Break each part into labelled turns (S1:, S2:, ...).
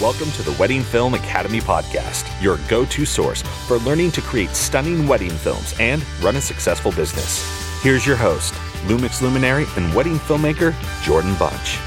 S1: Welcome to the Wedding Film Academy podcast, your go to source for learning to create stunning wedding films and run a successful business. Here's your host, Lumix luminary and wedding filmmaker Jordan Bunch.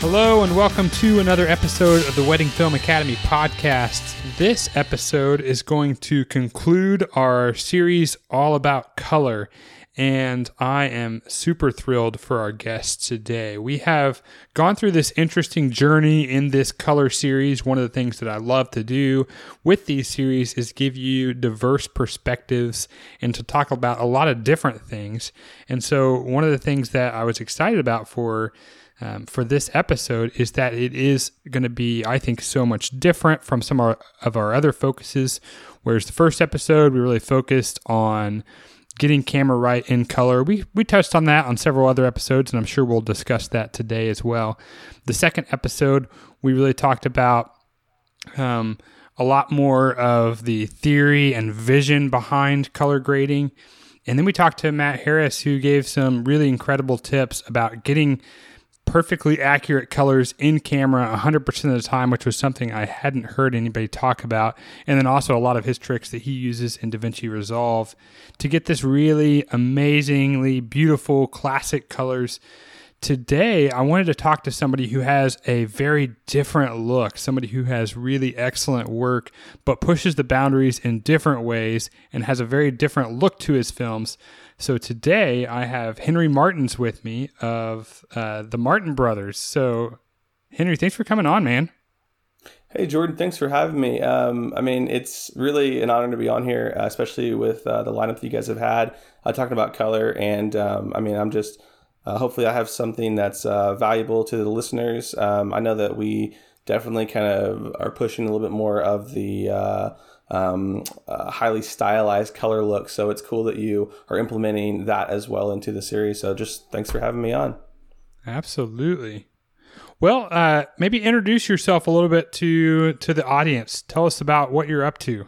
S2: Hello, and welcome to another episode of the Wedding Film Academy podcast. This episode is going to conclude our series all about color and I am super thrilled for our guest today. We have gone through this interesting journey in this color series. One of the things that I love to do with these series is give you diverse perspectives and to talk about a lot of different things. And so, one of the things that I was excited about for um, for this episode is that it is going to be, I think, so much different from some of our, of our other focuses. Whereas the first episode, we really focused on getting camera right in color. We we touched on that on several other episodes, and I'm sure we'll discuss that today as well. The second episode, we really talked about um, a lot more of the theory and vision behind color grading. And then we talked to Matt Harris, who gave some really incredible tips about getting perfectly accurate colors in camera 100% of the time, which was something I hadn't heard anybody talk about. And then also a lot of his tricks that he uses in DaVinci Resolve to get this really amazingly beautiful classic colors. Today, I wanted to talk to somebody who has a very different look, somebody who has really excellent work, but pushes the boundaries in different ways and has a very different look to his films. So today I have Henry Martins with me of uh, the Martin Brothers. So, Henry, thanks for coming on, man.
S3: Hey, Jordan, thanks for having me. Um, I mean, it's really an honor to be on here, uh, especially with uh, the lineup that you guys have had uh, talking about color. And um, I mean, I'm just uh, hopefully I have something that's uh, valuable to the listeners. Um, I know that we definitely kind of are pushing a little bit more of the um, highly stylized color look. So it's cool that you are implementing that as well into the series. So just thanks for having me on.
S2: Absolutely. Well, uh, maybe introduce yourself a little bit to to the audience. Tell us about what you're up to.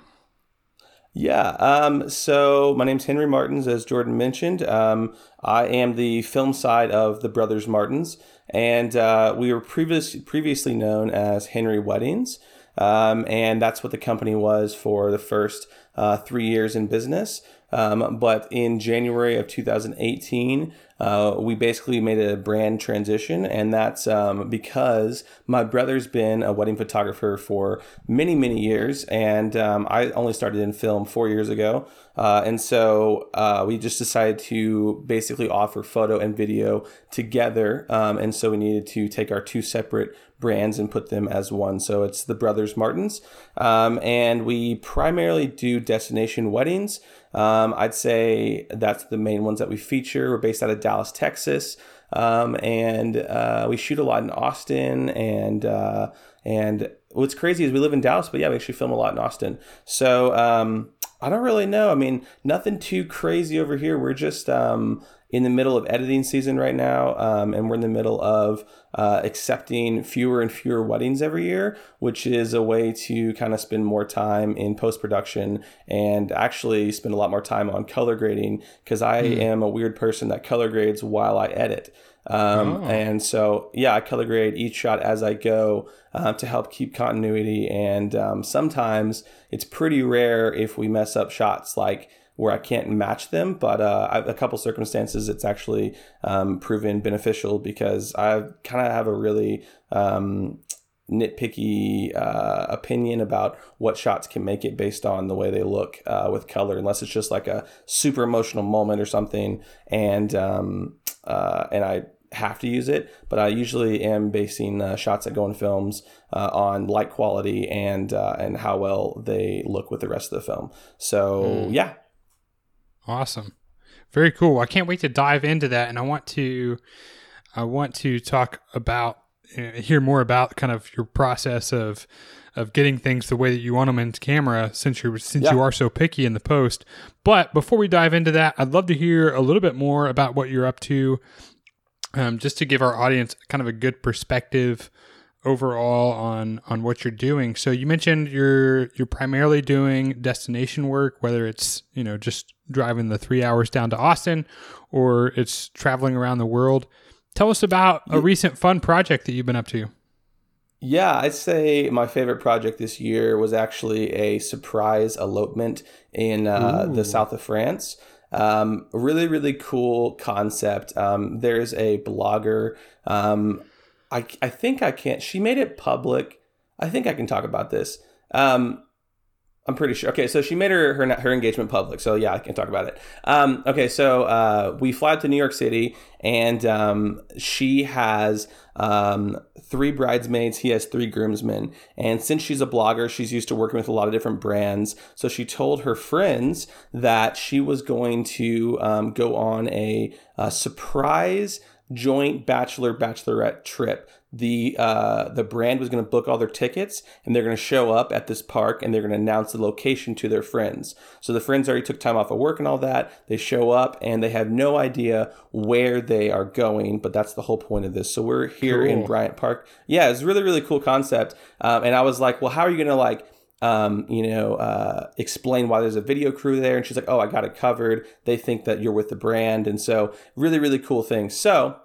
S3: Yeah. Um, so my name's Henry Martins, as Jordan mentioned. Um, I am the film side of the Brothers Martins, and uh, we were previous, previously known as Henry Weddings. Um, and that's what the company was for the first uh, three years in business. Um, but in January of 2018, uh, we basically made a brand transition, and that's um, because my brother's been a wedding photographer for many, many years, and um, I only started in film four years ago. Uh, and so uh, we just decided to basically offer photo and video together. Um, and so we needed to take our two separate brands and put them as one. So it's the Brothers Martins. Um, and we primarily do destination weddings. Um, I'd say that's the main ones that we feature. We're based out of Dallas, Texas. Um, and uh, we shoot a lot in Austin and uh, and what's crazy is we live in Dallas, but yeah, we actually film a lot in Austin. So um, I don't really know. I mean, nothing too crazy over here. We're just um, in the middle of editing season right now, um, and we're in the middle of uh, accepting fewer and fewer weddings every year, which is a way to kind of spend more time in post production and actually spend a lot more time on color grading because I mm. am a weird person that color grades while I edit. Um, oh. And so, yeah, I color grade each shot as I go uh, to help keep continuity. And um, sometimes it's pretty rare if we mess up shots like where I can't match them. But uh, a couple circumstances, it's actually um, proven beneficial because I kind of have a really um, nitpicky uh, opinion about what shots can make it based on the way they look uh, with color, unless it's just like a super emotional moment or something. And um, uh, and I have to use it, but I usually am basing uh, shots that go in films uh, on light quality and uh, and how well they look with the rest of the film. So mm. yeah,
S2: Awesome. Very cool. I can't wait to dive into that and I want to I want to talk about uh, hear more about kind of your process of of getting things the way that you want them into camera since you since yeah. you are so picky in the post. But before we dive into that, I'd love to hear a little bit more about what you're up to um, just to give our audience kind of a good perspective overall on on what you're doing. So you mentioned you're you're primarily doing destination work, whether it's you know just driving the three hours down to Austin or it's traveling around the world. Tell us about a recent fun project that you've been up to.
S3: Yeah, I'd say my favorite project this year was actually a surprise elopement in uh, the south of France. Um, really, really cool concept. Um, there's a blogger. Um, I, I think I can't. She made it public. I think I can talk about this. Um, I'm pretty sure. Okay, so she made her her, her engagement public. So yeah, I can talk about it. Um, okay, so uh, we fly to New York City, and um, she has um, three bridesmaids. He has three groomsmen. And since she's a blogger, she's used to working with a lot of different brands. So she told her friends that she was going to um, go on a, a surprise joint bachelor bachelorette trip the uh, the brand was going to book all their tickets and they're going to show up at this park and they're going to announce the location to their friends. So the friends already took time off of work and all that. They show up and they have no idea where they are going, but that's the whole point of this. So we're here cool. in Bryant Park. Yeah, it's really really cool concept. Um, and I was like, well, how are you going to like um, you know, uh, explain why there's a video crew there. And she's like, oh, I got it covered. They think that you're with the brand. And so, really, really cool thing. So,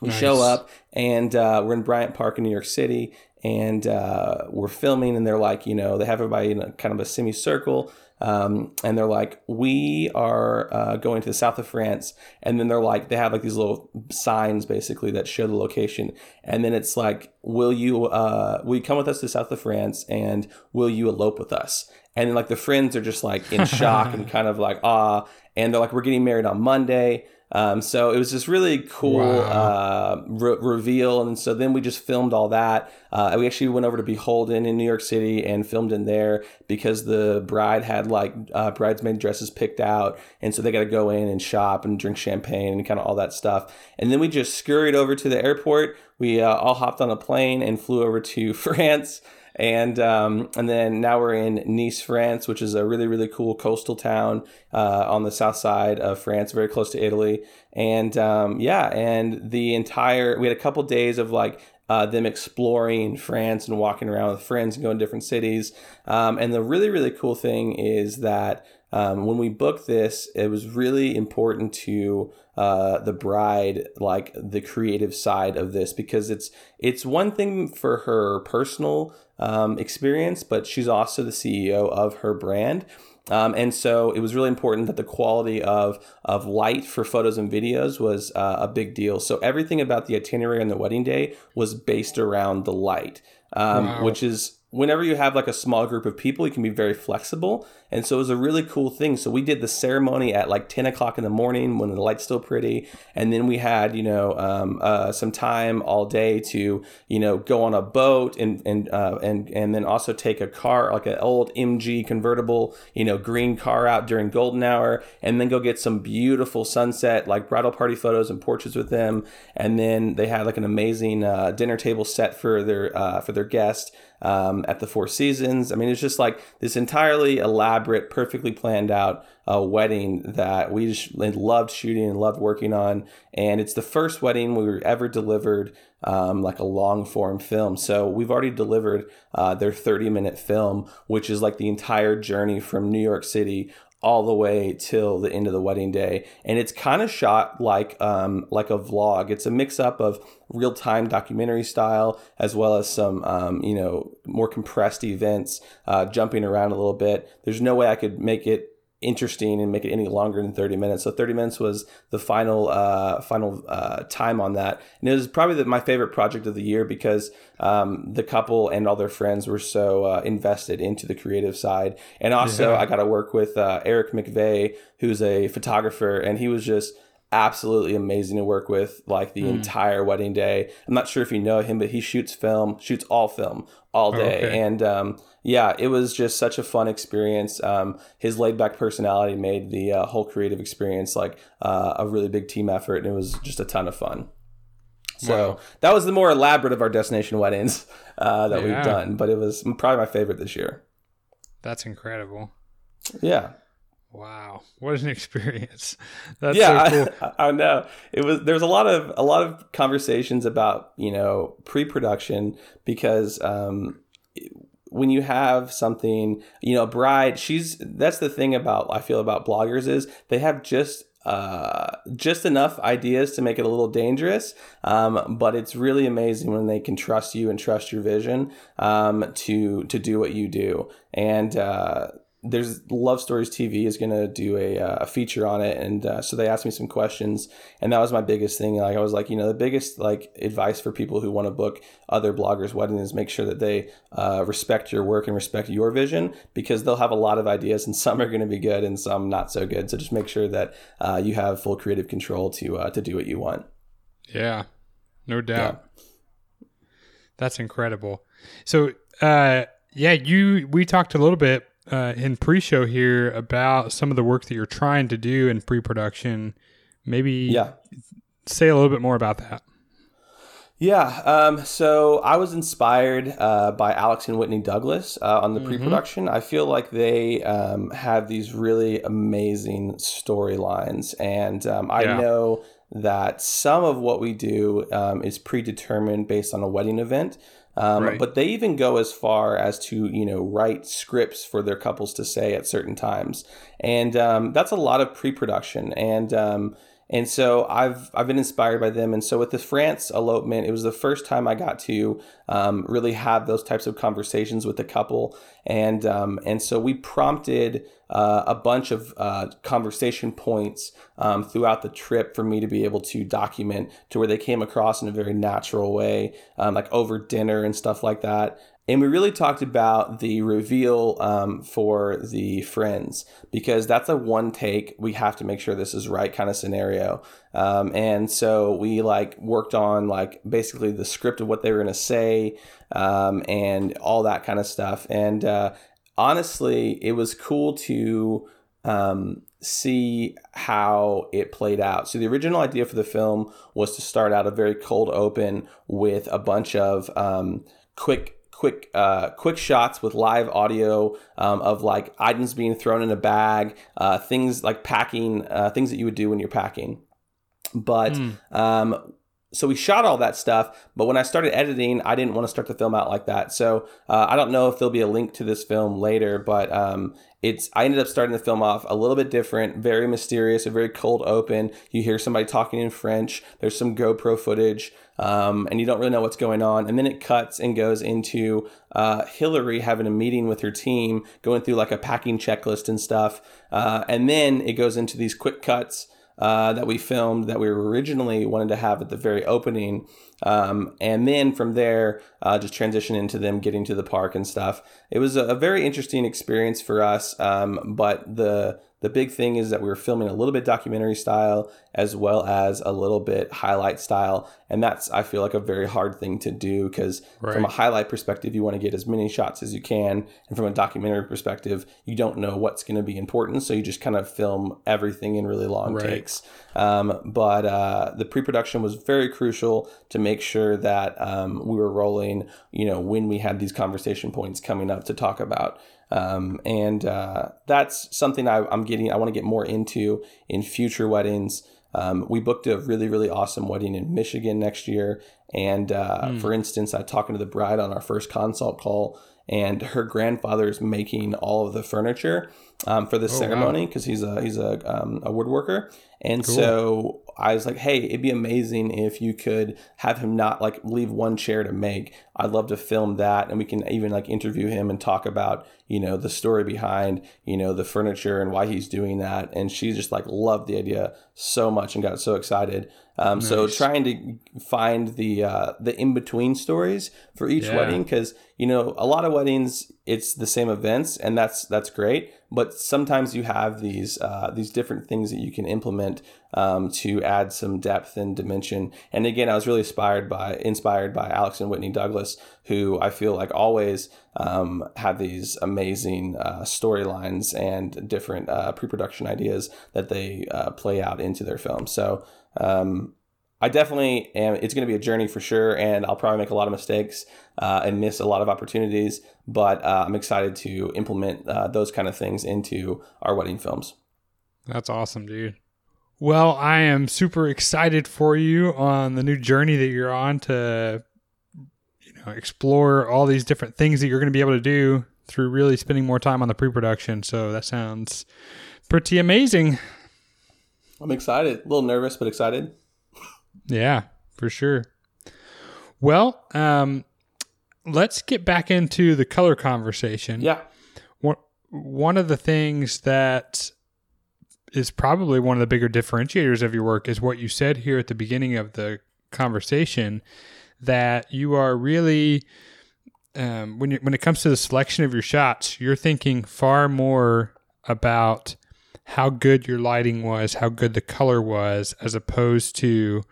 S3: we nice. show up and uh, we're in Bryant Park in New York City and uh, we're filming and they're like, you know, they have everybody in a kind of a semicircle. Um, and they're like, we are uh, going to the south of France. And then they're like, they have like these little signs basically that show the location. And then it's like, will you, uh, will you come with us to the south of France and will you elope with us? And then like the friends are just like in shock and kind of like, ah. And they're like, we're getting married on Monday. Um, so it was this really cool wow. uh, re- reveal, and so then we just filmed all that. Uh, we actually went over to Beholden in New York City and filmed in there because the bride had like uh, bridesmaid dresses picked out, and so they got to go in and shop and drink champagne and kind of all that stuff. And then we just scurried over to the airport. We uh, all hopped on a plane and flew over to France and um, and then now we're in Nice, France, which is a really really cool coastal town uh, on the south side of France, very close to Italy. And um, yeah, and the entire we had a couple days of like uh, them exploring France and walking around with friends and going to different cities. Um, and the really, really cool thing is that um, when we booked this, it was really important to uh, the bride, like the creative side of this, because it's it's one thing for her personal um, experience, but she's also the CEO of her brand. Um, and so it was really important that the quality of, of light for photos and videos was uh, a big deal. So everything about the itinerary on the wedding day was based around the light, um, wow. which is whenever you have like a small group of people, you can be very flexible. And so it was a really cool thing. So we did the ceremony at like 10 o'clock in the morning when the light's still pretty. And then we had, you know, um, uh, some time all day to, you know, go on a boat and, and, uh, and, and then also take a car, like an old MG convertible, you know, green car out during golden hour and then go get some beautiful sunset, like bridal party photos and portraits with them. And then they had like an amazing uh, dinner table set for their, uh, for their guest um, at the Four Seasons. I mean, it's just like this entirely elaborate, perfectly planned out uh, wedding that we just loved shooting and loved working on. And it's the first wedding we were ever delivered um, like a long form film. So we've already delivered uh, their 30 minute film, which is like the entire journey from New York City all the way till the end of the wedding day. And it's kind of shot like um, like a vlog. It's a mix up of real-time documentary style as well as some um, you know more compressed events uh, jumping around a little bit. There's no way i could make it interesting and make it any longer than 30 minutes. So 30 minutes was the final uh, final uh, time on that. And it was probably the, my favorite project of the year because um, the couple and all their friends were so uh, invested into the creative side. And also yeah. I got to work with uh, Eric McVey, who's a photographer, and he was just absolutely amazing to work with like the mm. entire wedding day. I'm not sure if you know him, but he shoots film, shoots all film all day. Okay. And um, yeah, it was just such a fun experience. Um, his laid back personality made the uh, whole creative experience like uh, a really big team effort, and it was just a ton of fun. So wow. that was the more elaborate of our destination weddings uh, that yeah. we've done, but it was probably my favorite this year.
S2: That's incredible.
S3: Yeah.
S2: Wow, what an experience! That's
S3: yeah, so cool. I, I, know it was. There's a lot of a lot of conversations about you know pre-production because um, when you have something, you know, bride, she's that's the thing about I feel about bloggers is they have just uh, just enough ideas to make it a little dangerous, um, but it's really amazing when they can trust you and trust your vision um, to to do what you do. And uh, there's Love Stories TV is going to do a, uh, a feature on it, and uh, so they asked me some questions, and that was my biggest thing. Like I was like, you know, the biggest like advice for people who want to book other bloggers' weddings is make sure that they uh, respect your work and respect your vision because they'll have a lot of ideas, and some are going to be good and some not so good. So just make sure that uh, you have full creative control to uh, to do what you want.
S2: Yeah, no doubt. Yeah. That's incredible. So, uh, yeah, you we talked a little bit uh, in pre-show here about some of the work that you're trying to do in pre-production. Maybe
S3: yeah.
S2: say a little bit more about that.
S3: Yeah, um, so I was inspired uh, by Alex and Whitney Douglas uh, on the mm-hmm. pre-production. I feel like they um, have these really amazing storylines, and um, I yeah. know that some of what we do um, is predetermined based on a wedding event. Um, right. But they even go as far as to you know write scripts for their couples to say at certain times, and um, that's a lot of pre-production. And um, and so I've I've been inspired by them. And so with the France elopement, it was the first time I got to um, really have those types of conversations with the couple. And um, and so we prompted uh, a bunch of uh, conversation points um, throughout the trip for me to be able to document to where they came across in a very natural way, um, like over dinner and stuff like that. And we really talked about the reveal um, for the friends because that's a one take. We have to make sure this is right kind of scenario. Um, and so we like worked on like basically the script of what they were going to say um, and all that kind of stuff. And uh, honestly, it was cool to um, see how it played out. So the original idea for the film was to start out a very cold open with a bunch of um, quick quick uh, quick shots with live audio um, of like items being thrown in a bag, uh, things like packing, uh, things that you would do when you're packing. But mm. um, so we shot all that stuff, but when I started editing, I didn't want to start the film out like that. So uh, I don't know if there'll be a link to this film later, but um, it's I ended up starting the film off a little bit different, very mysterious, a very cold open. You hear somebody talking in French. There's some GoPro footage, um, and you don't really know what's going on. And then it cuts and goes into uh, Hillary having a meeting with her team, going through like a packing checklist and stuff. Uh, and then it goes into these quick cuts uh, that we filmed that we originally wanted to have at the very opening. Um, and then from there, uh, just transition into them getting to the park and stuff. It was a, a very interesting experience for us, um, but the the big thing is that we were filming a little bit documentary style as well as a little bit highlight style. And that's, I feel like, a very hard thing to do because right. from a highlight perspective, you want to get as many shots as you can. And from a documentary perspective, you don't know what's going to be important. So you just kind of film everything in really long right. takes. Um, but uh, the pre production was very crucial to make sure that um, we were rolling, you know, when we had these conversation points coming up to talk about. Um, and uh, that's something I, am getting, I want to get more into in future weddings. Um, we booked a really, really awesome wedding in Michigan next year. And uh, mm. for instance, I talking to the bride on our first consult call, and her grandfather is making all of the furniture um, for the oh, ceremony because wow. he's a he's a, um, a woodworker. And cool. so I was like, hey, it'd be amazing if you could have him not like leave one chair to make. I'd love to film that, and we can even like interview him and talk about you know the story behind you know the furniture and why he's doing that. And she just like loved the idea so much and got so excited. Um, nice. So trying to find the uh, the in between stories for each yeah. wedding because you know a lot of weddings it's the same events and that's that's great but sometimes you have these uh, these different things that you can implement um, to add some depth and dimension. And again, I was really inspired by inspired by Alex and Whitney Douglas, who I feel like always um, have these amazing uh, storylines and different uh, pre-production ideas that they uh, play out into their film. So. Um, I definitely am. It's going to be a journey for sure, and I'll probably make a lot of mistakes uh, and miss a lot of opportunities. But uh, I'm excited to implement uh, those kind of things into our wedding films.
S2: That's awesome, dude. Well, I am super excited for you on the new journey that you're on to you know explore all these different things that you're going to be able to do through really spending more time on the pre-production. So that sounds pretty amazing.
S3: I'm excited. A little nervous, but excited.
S2: Yeah, for sure. Well, um, let's get back into the color conversation.
S3: Yeah.
S2: One, one of the things that is probably one of the bigger differentiators of your work is what you said here at the beginning of the conversation that you are really um, when you, when it comes to the selection of your shots, you're thinking far more about how good your lighting was, how good the color was, as opposed to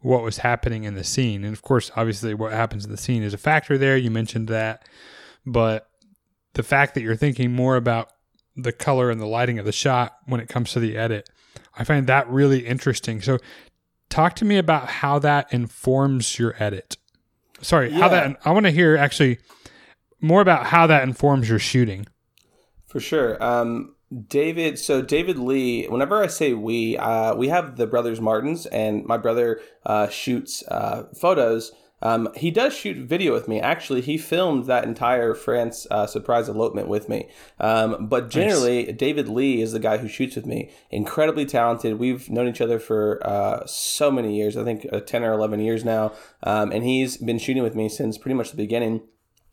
S2: what was happening in the scene. And of course, obviously, what happens in the scene is a factor there. You mentioned that, but the fact that you're thinking more about the color and the lighting of the shot when it comes to the edit, I find that really interesting. So, talk to me about how that informs your edit. Sorry, how that I want to hear actually more about how that informs your shooting.
S3: For sure. Um, David, so David Lee, whenever I say we, uh, we have the brothers Martins, and my brother uh, shoots uh, photos. Um, he does shoot video with me. Actually, he filmed that entire France uh, surprise elopement with me. Um, but generally, David Lee is the guy who shoots with me. Incredibly talented. We've known each other for uh, so many years. I think uh, 10 or 11 years now. Um, and he's been shooting with me since pretty much the beginning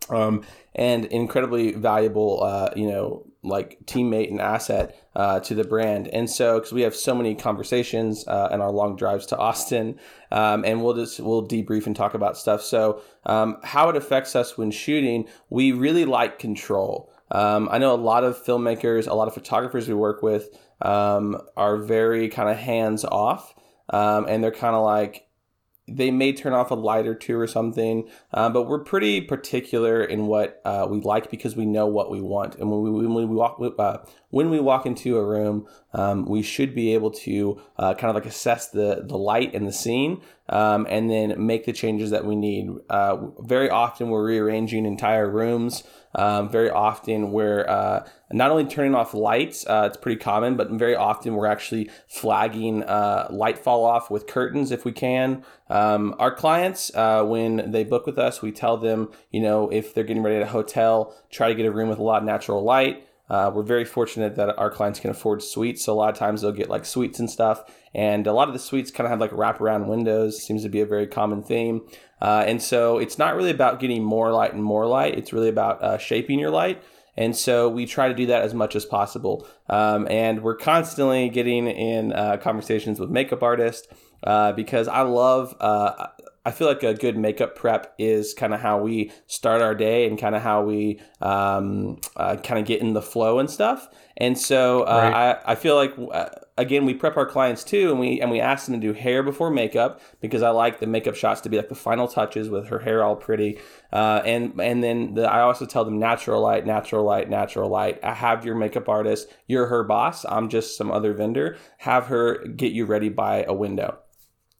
S3: um, and incredibly valuable, uh, you know, like teammate and asset uh, to the brand. And so, because we have so many conversations uh, and our long drives to Austin, um, and we'll just we'll debrief and talk about stuff. So, um, how it affects us when shooting, we really like control. Um, I know a lot of filmmakers, a lot of photographers we work with um, are very kind of hands off, um, and they're kind of like they may turn off a light or two or something, uh, but we're pretty particular in what uh, we like because we know what we want. And when we when we walk uh, when we walk into a room, um, we should be able to uh, kind of like assess the the light and the scene, um, and then make the changes that we need. Uh, very often, we're rearranging entire rooms. Um, very often, we're uh, not only turning off lights, uh, it's pretty common, but very often we're actually flagging uh, light fall off with curtains if we can. Um, our clients, uh, when they book with us, we tell them, you know, if they're getting ready at a hotel, try to get a room with a lot of natural light. Uh, we're very fortunate that our clients can afford suites, so a lot of times they'll get like suites and stuff. And a lot of the suites kind of have like wraparound windows, seems to be a very common theme. Uh, and so it's not really about getting more light and more light, it's really about uh, shaping your light. And so we try to do that as much as possible. Um, and we're constantly getting in uh, conversations with makeup artists uh, because I love. Uh, I feel like a good makeup prep is kind of how we start our day and kind of how we um, uh, kind of get in the flow and stuff. And so uh,
S2: Right.
S3: I, I feel like uh, again we prep our clients too, and we and we ask them to do hair before makeup because I like the makeup shots to be like the final touches with her hair all pretty. Uh, and and then the, I also tell them natural light, natural light, natural light. I have your makeup artist. You're her boss. I'm just some other vendor. Have her get you ready by a window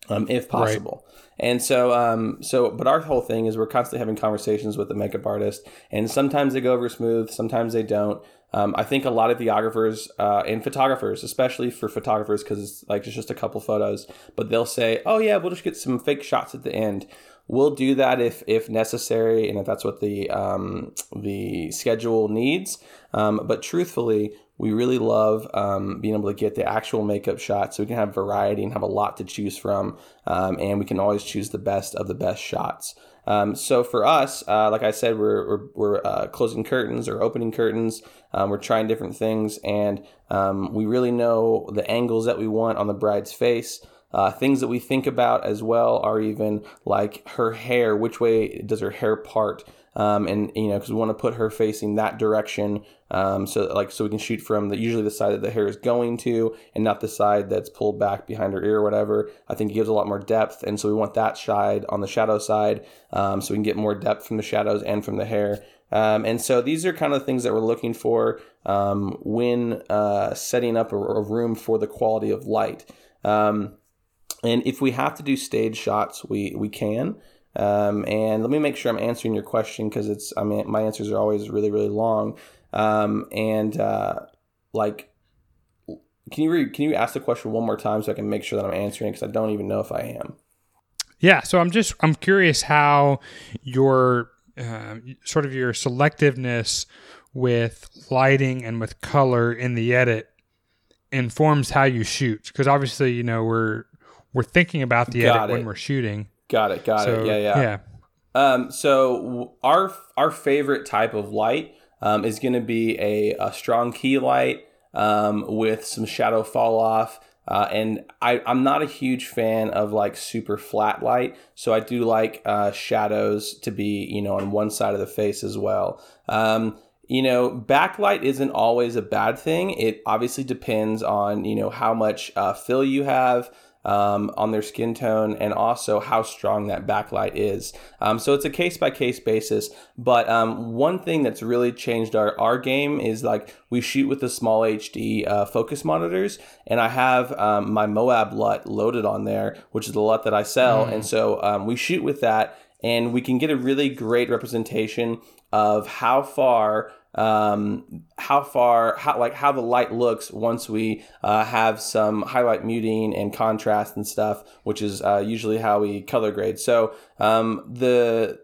S3: um, if possible. And so, um, so, but our whole thing is we're constantly having conversations with the makeup artist, and sometimes they go over smooth, sometimes they don't. Um, I think a lot of videographers uh, and photographers, especially for photographers, because it's like it's just a couple photos, but they'll say, "Oh yeah, we'll just get some fake shots at the end." We'll do that if if necessary, and if that's what the um, the schedule needs. Um, but truthfully, we really love um, being able to get the actual makeup shot so we can have variety and have a lot to choose from um, and we can always choose the best of the best shots. Um, so for us uh, like i said we're, we're, we're uh, closing curtains or opening curtains. Um, we're trying different things and um, we really know the angles that we want on the bride's face. Uh, things that we think about as well are even like her hair which way does her hair part? Um, and you know because we want to put her facing that direction um, so like so we can shoot from the usually the side that the hair is going to and not the side that's pulled back behind her ear or whatever. I think it gives a lot more depth and so we want that side on the shadow side um, so we can get more depth from the shadows and from the hair. Um, and so these are kind of things that we're looking for um, when uh, setting up a, a room for the quality of light. Um, and if we have to do stage shots we we can. Um, and let me make sure I'm answering your question because it's I mean my answers are always really really long. Um, and uh, like, can you re- can you ask the question one more time so I can make sure that I'm answering because I don't even know if I am.
S2: Yeah, so I'm just I'm curious how your uh, sort of your selectiveness with lighting and with color in the edit informs how you shoot because obviously you know we're we're thinking about the
S3: Got
S2: edit
S3: it.
S2: when we're shooting.
S3: Got it. Got
S2: So
S3: it. Yeah, yeah.
S2: yeah.
S3: Um, so our our favorite type of light um, is going to be a, a strong key light um, with some shadow fall off. Uh, and I, I'm not a huge fan of like super flat light, so I do like uh, shadows to be you know on one side of the face as well. Um, you know, backlight isn't always a bad thing. It obviously depends on you know how much uh, fill you have um, on their skin tone and also how strong that backlight is. Um, so it's a case by case basis. But um, one thing that's really changed our, our game is like we shoot with the SmallHD uh, focus monitors, and I have um, my Moab LUT loaded on there, which is the LUT that I sell. And so um, we shoot with that, and we can get a really great representation of how far um, how far how like how the light looks once we uh, have some highlight muting and contrast and stuff which is uh, usually how we color grade. So um, the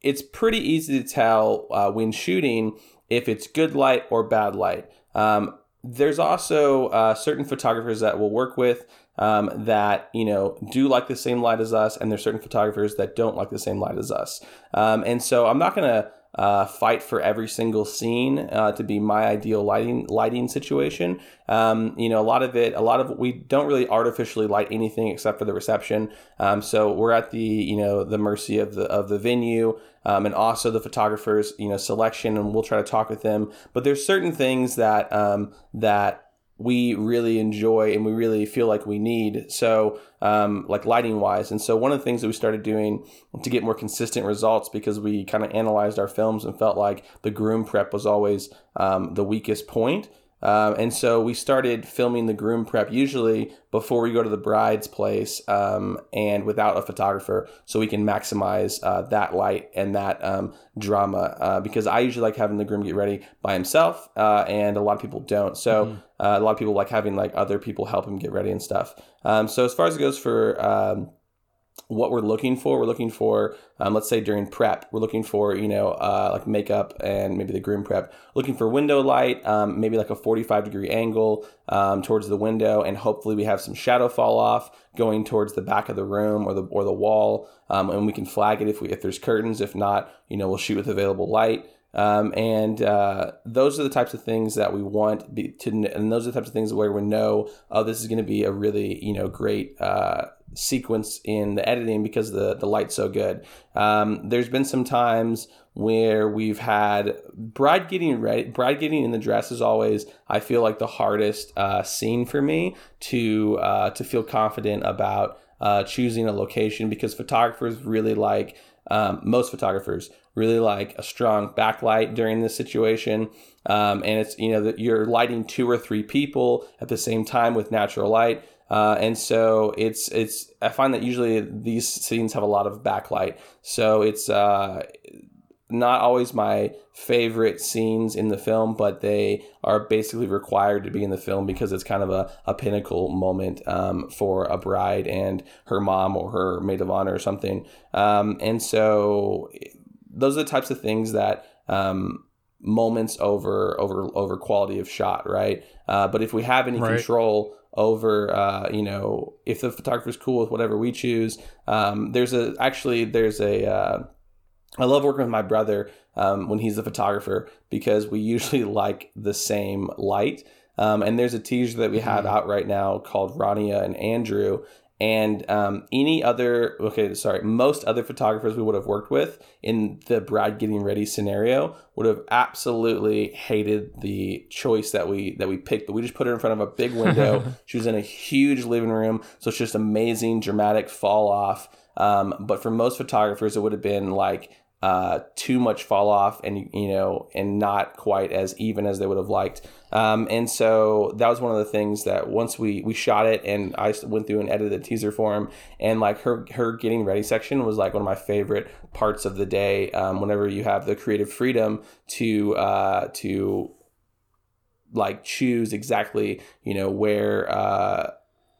S3: it's pretty easy to tell uh, when shooting if it's good light or bad light. Um, there's also uh, certain photographers that we'll work with um, that you know do like the same light as us and there's certain photographers that don't like the same light as us. Um, and so i'm not to uh, fight for every single scene uh, to be my ideal lighting lighting situation. Um, you know, a lot of it, a lot of we don't really artificially light anything except for the reception. Um, so we're at the you know the mercy of the of the venue. Um, and also the photographers, you know, selection, and we'll try to talk with them. But there's certain things that um, that we really enjoy and we really feel like we need. So, um, like lighting wise. And so, one of the things that we started doing to get more consistent results because we kind of analyzed our films and felt like the groom prep was always um, the weakest point. Um, and so we started filming the groom prep usually before we go to the bride's place um, and without a photographer so we can maximize uh, that light and that um, drama uh, because I usually like having the groom get ready by himself uh, and a lot of people don't. So uh, a lot of people like having like other people help him get ready and stuff. Um, so as far as it goes for um, what we're looking for. We're looking for, um, let's say during prep, we're looking for, you know, uh, like makeup and maybe the groom prep, looking for window light, um, maybe like a 45 degree angle um, towards the window. And hopefully we have some shadow fall off going towards the back of the room or the, or the wall. Um, and we can flag it if we, if there's curtains, if not, you know, we'll shoot with available light. Um, and uh, those are the types of things that we want be, to, and those are the types of things where we know, oh, this is going to be a really, you know, great uh, sequence in the editing because the the light's so good. Um, there's been some times where we've had bride getting ready, bride getting in the dress is always I feel like the hardest uh, scene for me to uh, to feel confident about uh, choosing a location because photographers really like um, most photographers really like a strong backlight during this situation. Um, and it's, you know, that you're lighting two or three people at the same time with natural light. Uh, and so it's, it's, I find that usually these scenes have a lot of backlight. So it's, uh, not always my favorite scenes in the film, but they are basically required to be in the film because it's kind of a, a pinnacle moment um, for a bride and her mom or her maid of honor or something. Um, and so those are the types of things that um, moments over over over quality of shot, right? Uh, but if we have any
S2: Right.
S3: control over, uh, you know, if the photographer's cool with whatever we choose, um, there's a actually there's a uh, I love working with my brother um, when he's the photographer because we usually like the same light. Um, and there's a teaser that we have out right now called Rania and Andrew. And um, any other, okay, sorry, most other photographers we would have worked with in the bride getting ready scenario would have absolutely hated the choice that we that we picked. But we just put her in front of a big window. she was in a huge living room, so it's just amazing, dramatic fall off. Um, but for most photographers, it would have been like uh, too much fall off and you know and not quite as even as they would have liked um, and so that was one of the things that once we we shot it and i went through and edited the teaser for him and like her her getting ready section was like one of my favorite parts of the day um, whenever you have the creative freedom to uh, to like choose exactly you know where uh,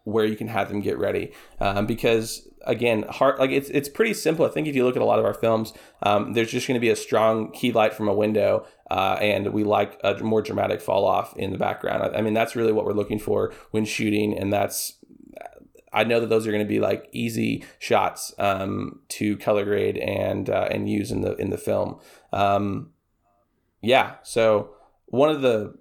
S3: where you can have them get ready. Um, because again hard like it's it's pretty simple. I think if you look at a lot of our films um, there's just going to be a strong key light from a window uh, and we like a more dramatic fall off in the background I, I mean that's really what we're looking for when shooting and that's I know that those are going to be like easy shots um, to color grade and uh, and use in the in the film. Um, yeah, so one of the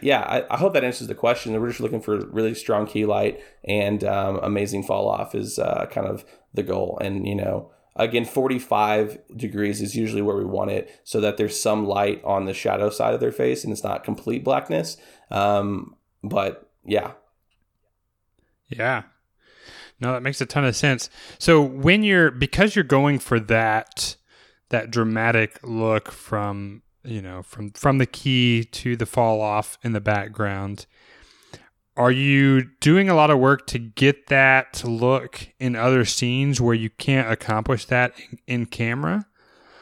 S3: yeah, I, I, hope that answers the question. We're just looking for really strong key light and um, amazing fall off is uh, kind of the goal. And you know, again, 45 degrees is usually where we want it, so that there's some light on the shadow side of their face and it's not complete blackness. Um, but yeah,
S2: yeah. No, that makes a ton of sense. So when you're because you're going for that that dramatic look from you know from from the key to the fall off in the background, are you doing a lot of work to get that look in other scenes where you can't accomplish that in, in camera?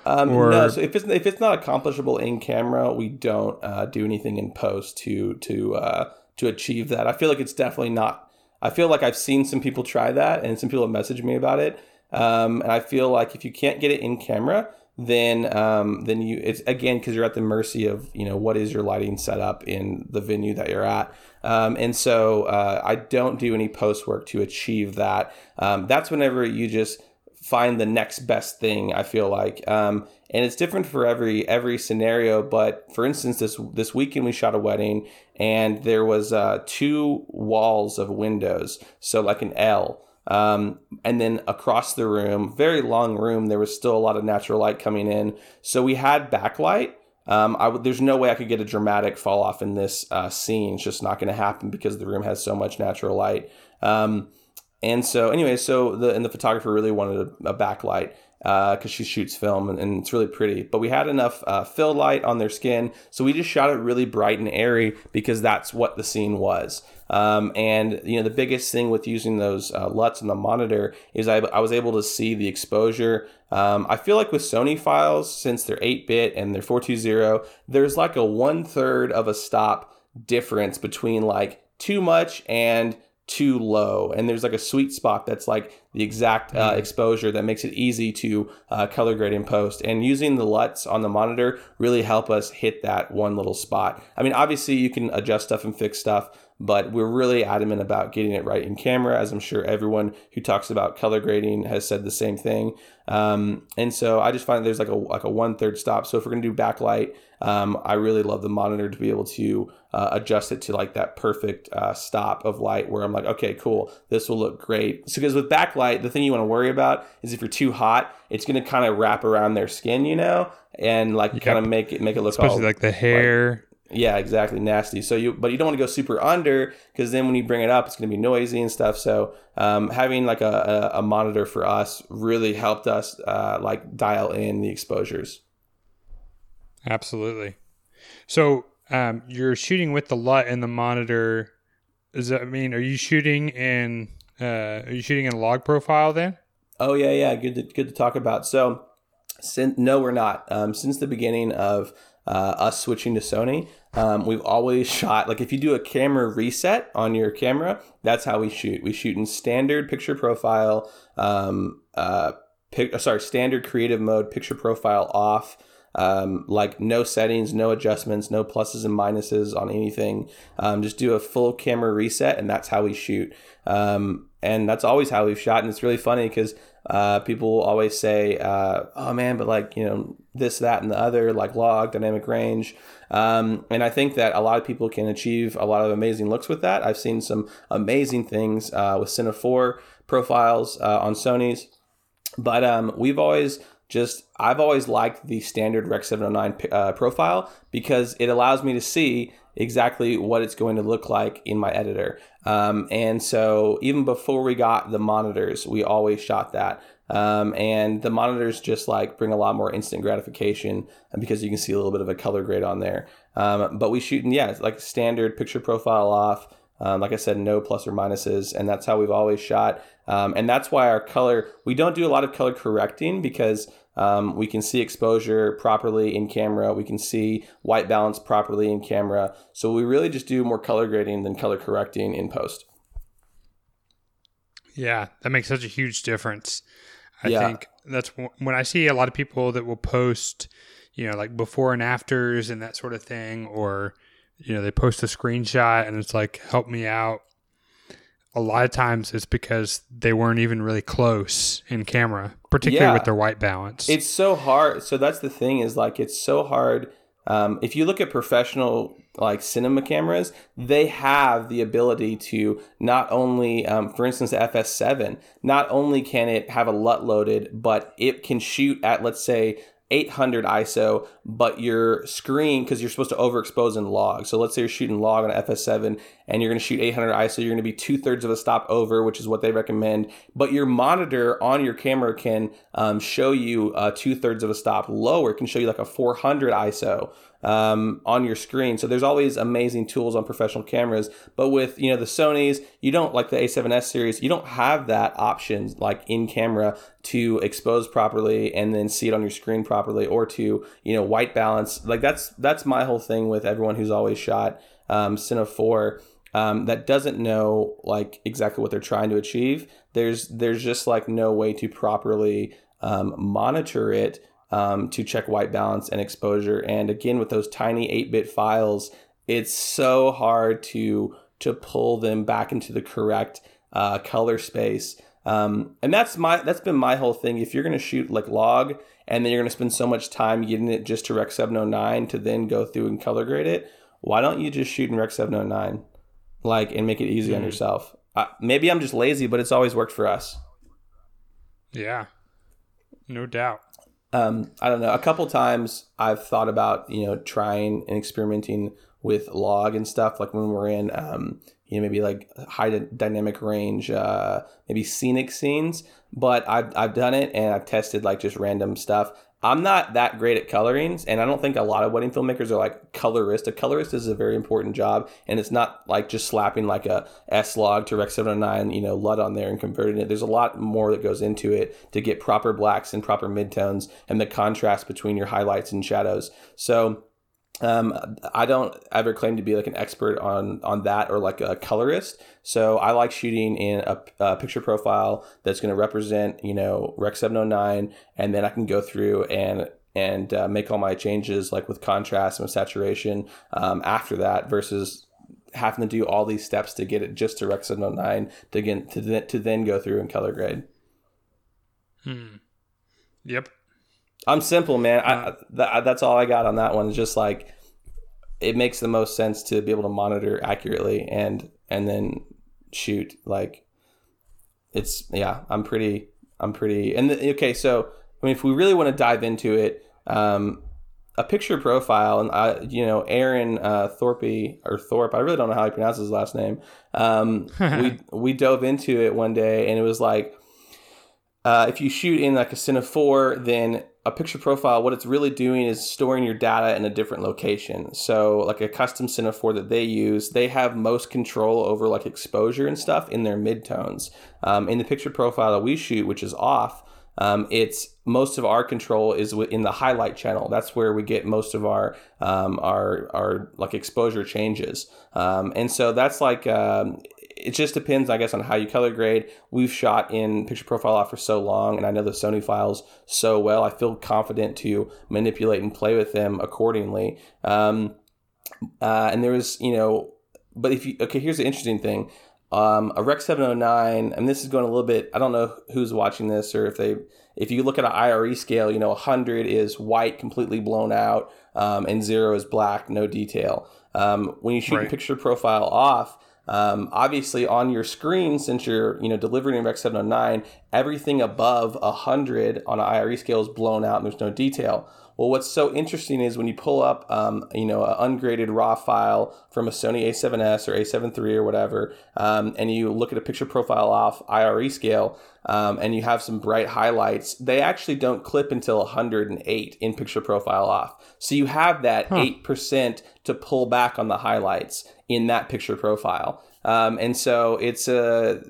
S3: Um, or... No, so if it's if it's not accomplishable in camera, we don't uh, do anything in post to to uh, to achieve that. I feel like it's definitely not I feel like I've seen some people try that, and some people have messaged me about it. Um, and I feel like if you can't get it in camera, then um, then you it's again because you're at the mercy of you know what is your lighting setup in the venue that you're at. Um, and so uh, I don't do any post work to achieve that. Um, that's whenever you just find the next best thing. I feel like, um, and it's different for every every scenario. But for instance, this this weekend we shot a wedding, and there was uh, two walls of windows, so like an L. Um, and then across the room, very long room, there was still a lot of natural light coming in. So we had backlight. Um, I w- there's no way I could get a dramatic fall off in this uh, scene. It's just not going to happen because the room has so much natural light. Um, and so, anyway, so the and the photographer really wanted a, a backlight because uh, she shoots film and, and, it's really pretty. But we had enough uh, fill light on their skin, so we just shot it really bright and airy because that's what the scene was. Um, and you know, the biggest thing with using those uh, LUTs on the monitor is I, I was able to see the exposure. Um, I feel like with Sony files, since they're 8 bit and they're 420, there's like a one third of a stop difference between like too much and too low. And there's like a sweet spot that's like the exact uh, mm. exposure that makes it easy to uh, color grade in post. And using the LUTs on the monitor really help us hit that one little spot. I mean obviously you can adjust stuff and fix stuff but we're really adamant about getting it right in camera as i'm sure everyone who talks about color grading has said the same thing um, and so i just find there's like a like a one third stop so if we're to do backlight um, I really love the monitor to be able to uh, adjust it to like that perfect uh, stop of light where I'm like, okay, cool, this will look great. So because with backlight, the thing you want to worry about is if you're too hot, it's to kind of wrap around their skin, you know, and like yep. kind of make it make it look
S2: especially all, like the hair.
S3: Like, yeah, exactly, nasty. So you, but you don't want to go super under because then when you bring it up, it's going to be noisy and stuff. So um, having like a, a, monitor for us really helped us uh, like dial in the exposures.
S2: Absolutely. So um, you're shooting with the LUT and the monitor. Does that I mean are you shooting in uh, are you shooting in log profile then?
S3: Oh yeah, yeah. Good to good to talk about. So, since no, we're not. Um, since the beginning of uh, us switching to Sony, um, we've always shot like if you do a camera reset on your camera, that's how we shoot. We shoot in standard picture profile. Um, uh, pic- sorry, standard creative mode, picture profile off um, like no settings, no adjustments, no pluses and minuses on anything. Um, just do a full camera reset, and that's how we shoot. Um, and that's always how we've shot. And it's really funny because uh, people always say, uh, "Oh man, but like you know this, that, and the other, like log, dynamic range." Um, and I think that a lot of people can achieve a lot of amazing looks with that. I've seen some amazing things uh, with Cine 4 profiles uh, on Sony's. But um, we've always just I've always liked the standard Rec 709 uh, profile because it allows me to see exactly what it's going to look like in my editor. Um, and so even before we got the monitors, we always shot that. Um, and the monitors just like bring a lot more instant gratification because you can see a little bit of a color grade on there. Um, but we shoot yeah, like standard picture profile off. Um, like I said, no plus or minuses, and that's how we've always shot. Um, and that's why our color, we don't do a lot of color correcting because um, we can see exposure properly in camera. We can see white balance properly in camera. So we really just do more color grading than color correcting in post.
S2: Yeah, that makes such a huge difference. I
S3: Yeah.
S2: think that's when I see a lot of people that will post, you know, like before and afters and that sort of thing, or, you know, they post a screenshot and it's like, help me out. A lot of times it's because they weren't even really close in camera, particularly
S3: Yeah.
S2: with their white balance.
S3: It's so hard. So that's the thing is like it's so hard. Um, if you look at professional like cinema cameras, they have the ability to not only, um, for instance, the FS7, not only can it have a LUT loaded, but it can shoot at let's say 800 ISO, but your screen, because you're supposed to overexpose in log. So let's say you're shooting log on FS7 and you're going to shoot 800 ISO, you're going to be two thirds of a stop over, which is what they recommend. But your monitor on your camera can um, show you uh, two thirds of a stop lower, it can show you like a 400 ISO um, on your screen. So there's always amazing tools on professional cameras. But with you know the Sony's, you don't like the A7S series, you don't have that option like in camera to expose properly and then see it on your screen properly, or to you know white balance. Like that's that's my whole thing with everyone who's always shot um, Cine 4 um, that doesn't know like exactly what they're trying to achieve. There's there's just like no way to properly um, monitor it um, to check white balance and exposure. And again, with those tiny 8-bit files, it's so hard to to pull them back into the correct uh, color space. Um, and that's my that's been my whole thing. If you're going to shoot like log and then you're going to spend so much time getting it just to Rec 709 to then go through and color grade it, why don't you just shoot in Rec 709, like and make it easy on yourself? Uh, maybe I'm just lazy, but it's always worked for us.
S2: yeah, no doubt.
S3: Um, I don't know. A couple times I've thought about you know trying and experimenting with log and stuff, like when we're in um, you know maybe like high dy- dynamic range, uh, maybe scenic scenes. But I've I've done it and I've tested like just random stuff. I'm not that great at colorings, and I don't think a lot of wedding filmmakers are like colorist. A colorist is a very important job, and it's not like just slapping like a S log to Rec 709, you know, LUT on there and converting it. There's a lot more that goes into it to get proper blacks and proper midtones and the contrast between your highlights and shadows. So um, I don't ever claim to be like an expert on on that or like a colorist. So I like shooting in a, a picture profile that's going to represent you know Rec 709, and then I can go through and and uh, make all my changes like with contrast and with saturation um, after that versus having to do all these steps to get it just to Rec 709 to get to then, to then go through and color grade.
S2: Hmm. Yep.
S3: I'm simple, man. I, th- that's all I got on that one. Just like it makes the most sense to be able to monitor accurately and and then shoot. Like it's yeah. I'm pretty. I'm pretty. And the, okay, so I mean, if we really want to dive into it, um, a picture profile, and I, you know, Aaron uh, Thorpe or Thorpe. I really don't know how he pronounces his last name. Um, we we dove into it one day, and it was like uh, if you shoot in like a Cine 4, then a picture profile, what it's really doing is storing your data in a different location. So, like a custom Cine 4 that they use, they have most control over like exposure and stuff in their midtones. Um, in the picture profile that we shoot, which is off, um, it's most of our control is in the highlight channel. That's where we get most of our um, our our like exposure changes. Um, and so that's like um, it just depends, I guess, on how you color grade. We've shot in picture profile off for so long, and I know the Sony files so well. I feel confident to manipulate and play with them accordingly. Um, uh, and there was, you know, but if you okay, here's the interesting thing. Um, a Rec 709, and this is going a little bit. I don't know who's watching this or if they, if you look at an IRE scale, you know, 100 is white, completely blown out, um, and zero is black, no detail. Um, when you shoot
S2: Right.
S3: a picture profile off, um, obviously on your screen, since you're you know delivering in Rec 709, everything above 100 on an IRE scale is blown out and there's no detail. Well, what's so interesting is when you pull up, um, you know, an ungraded RAW file from a Sony A7S or A7 III or whatever, um, and you look at a picture profile off IRE scale, um, and you have some bright highlights, they actually don't clip until 108 in picture profile off. So you have that 8% to pull back on the highlights in that picture profile. Um, and so it's a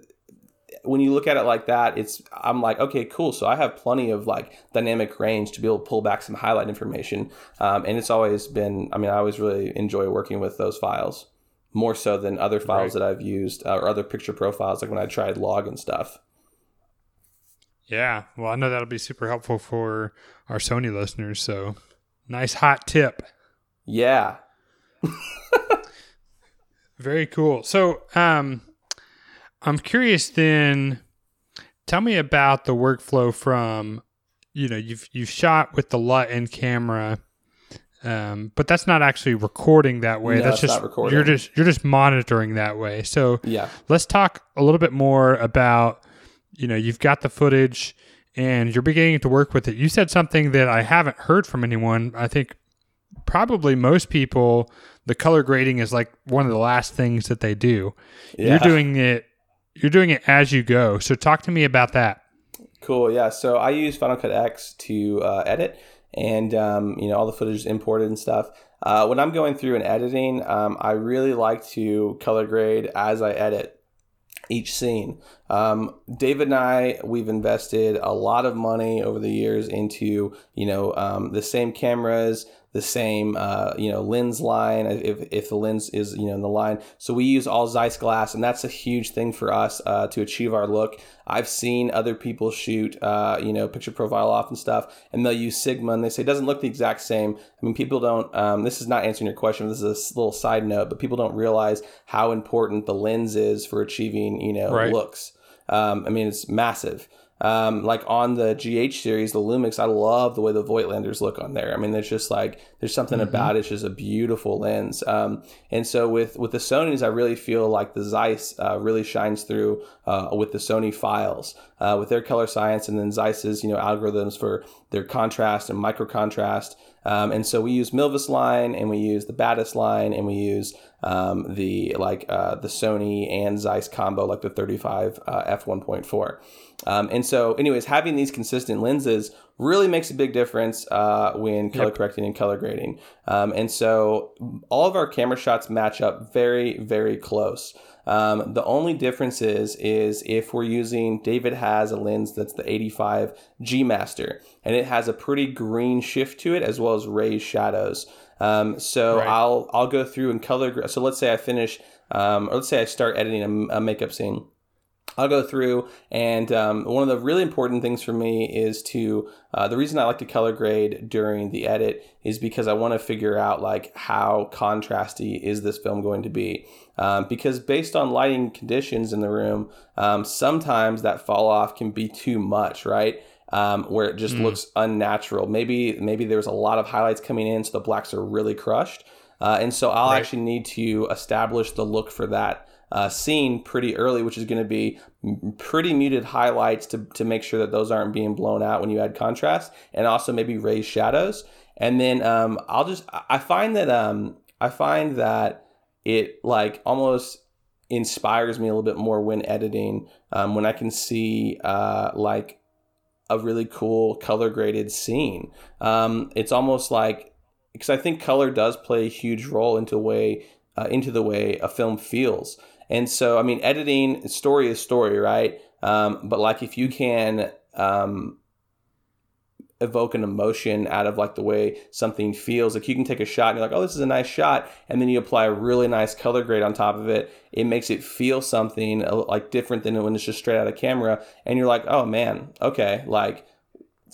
S3: when you look at it like that, it's I'm like, okay, cool. So I have plenty of like dynamic range to be able to pull back some highlight information, um, and it's always been. I mean, I always really enjoy working with those files more so than other files that I've used uh, or other picture profiles, like when I tried log and stuff.
S2: Yeah, well, I know that'll be super helpful for our Sony listeners. So, nice hot tip.
S3: Yeah.
S2: Very cool. So, um, I'm curious. Then, tell me about the workflow from, you know, you've you've shot with the LUT and camera, um, but that's not actually recording that way.
S3: No,
S2: that's just you're just you're just monitoring that way. So,
S3: Yeah.
S2: let's talk a little bit more about you know you've got the footage and you're beginning to work with it you said something that i haven't heard from anyone i think probably most people the color grading is like one of the last things that they do
S3: Yeah.
S2: you're doing it you're doing it as you go so talk to me about that
S3: Cool. Yeah. So I use Final Cut X to uh, edit, and um, you know all the footage is imported and stuff. Uh, when I'm going through and editing, um, I really like to color grade as I edit each scene. Um, David and I, we've invested a lot of money over the years into you know um, the same cameras, the same uh, you know lens line if, if the lens is you know in the line. So we use all Zeiss glass, and that's a huge thing for us uh, to achieve our look. I've seen other people shoot uh, you know picture profile off and stuff, and they'll use Sigma, and they say it doesn't look the exact same. I mean, people don't. Um, this is not answering your question. This is a little side note, but people don't realize how important the lens is for achieving you know
S2: Right.
S3: looks. Um, I mean, it's massive. Um, like on the GH series, the Lumix, I love the way the Voigtlanders look on there. I mean, there's just like there's something about it. It's just a beautiful lens. Um, and so with with the Sony's, I really feel like the Zeiss uh, really shines through uh, with the Sony files uh, with their color science, and then Zeiss's you know algorithms for their contrast and micro contrast. Um, and so we use Milvus line, and we use the Batis line, and we use um, the like uh, the Sony and Zeiss combo, like the 35 uh, f 1.4. Um, and so, anyways, having these consistent lenses really makes a big difference uh, when color correcting and color grading. Um, and so, all of our camera shots match up very, very close. Um, the only difference is, is if we're using, David has a lens that's the 85 G Master, and it has a pretty green shift to it as well as raised shadows. Um, so
S2: Right.
S3: I'll I'll go through and color. So let's say I finish, um, or let's say I start editing a, a makeup scene. I'll go through, and um, one of the really important things for me is to uh, the reason I like to color grade during the edit is because I want to figure out like how contrasty is this film going to be. Um, because based on lighting conditions in the room, um, sometimes that fall off can be too much, right? Um, where it just looks unnatural. Maybe maybe there's a lot of highlights coming in, so the blacks are really crushed. Uh, and so I'll
S2: Right.
S3: actually need to establish the look for that uh, scene pretty early, which is going to be pretty muted highlights to, to make sure that those aren't being blown out when you add contrast, and also maybe raise shadows. And then um, I'll just I I find that um, I find that it like almost inspires me a little bit more when editing um, when I can see uh, like a really cool color graded scene. Um, it's almost like because I think color does play a huge role into way uh, into the way a film feels. And so, I mean, editing story is story, right? Um, but like, if you can um, evoke an emotion out of like the way something feels, like you can take a shot and you're like, oh, this is a nice shot, and then you apply a really nice color grade on top of it. It makes it feel something uh, like different than when it's just straight out of camera, and you're like, oh man, okay, like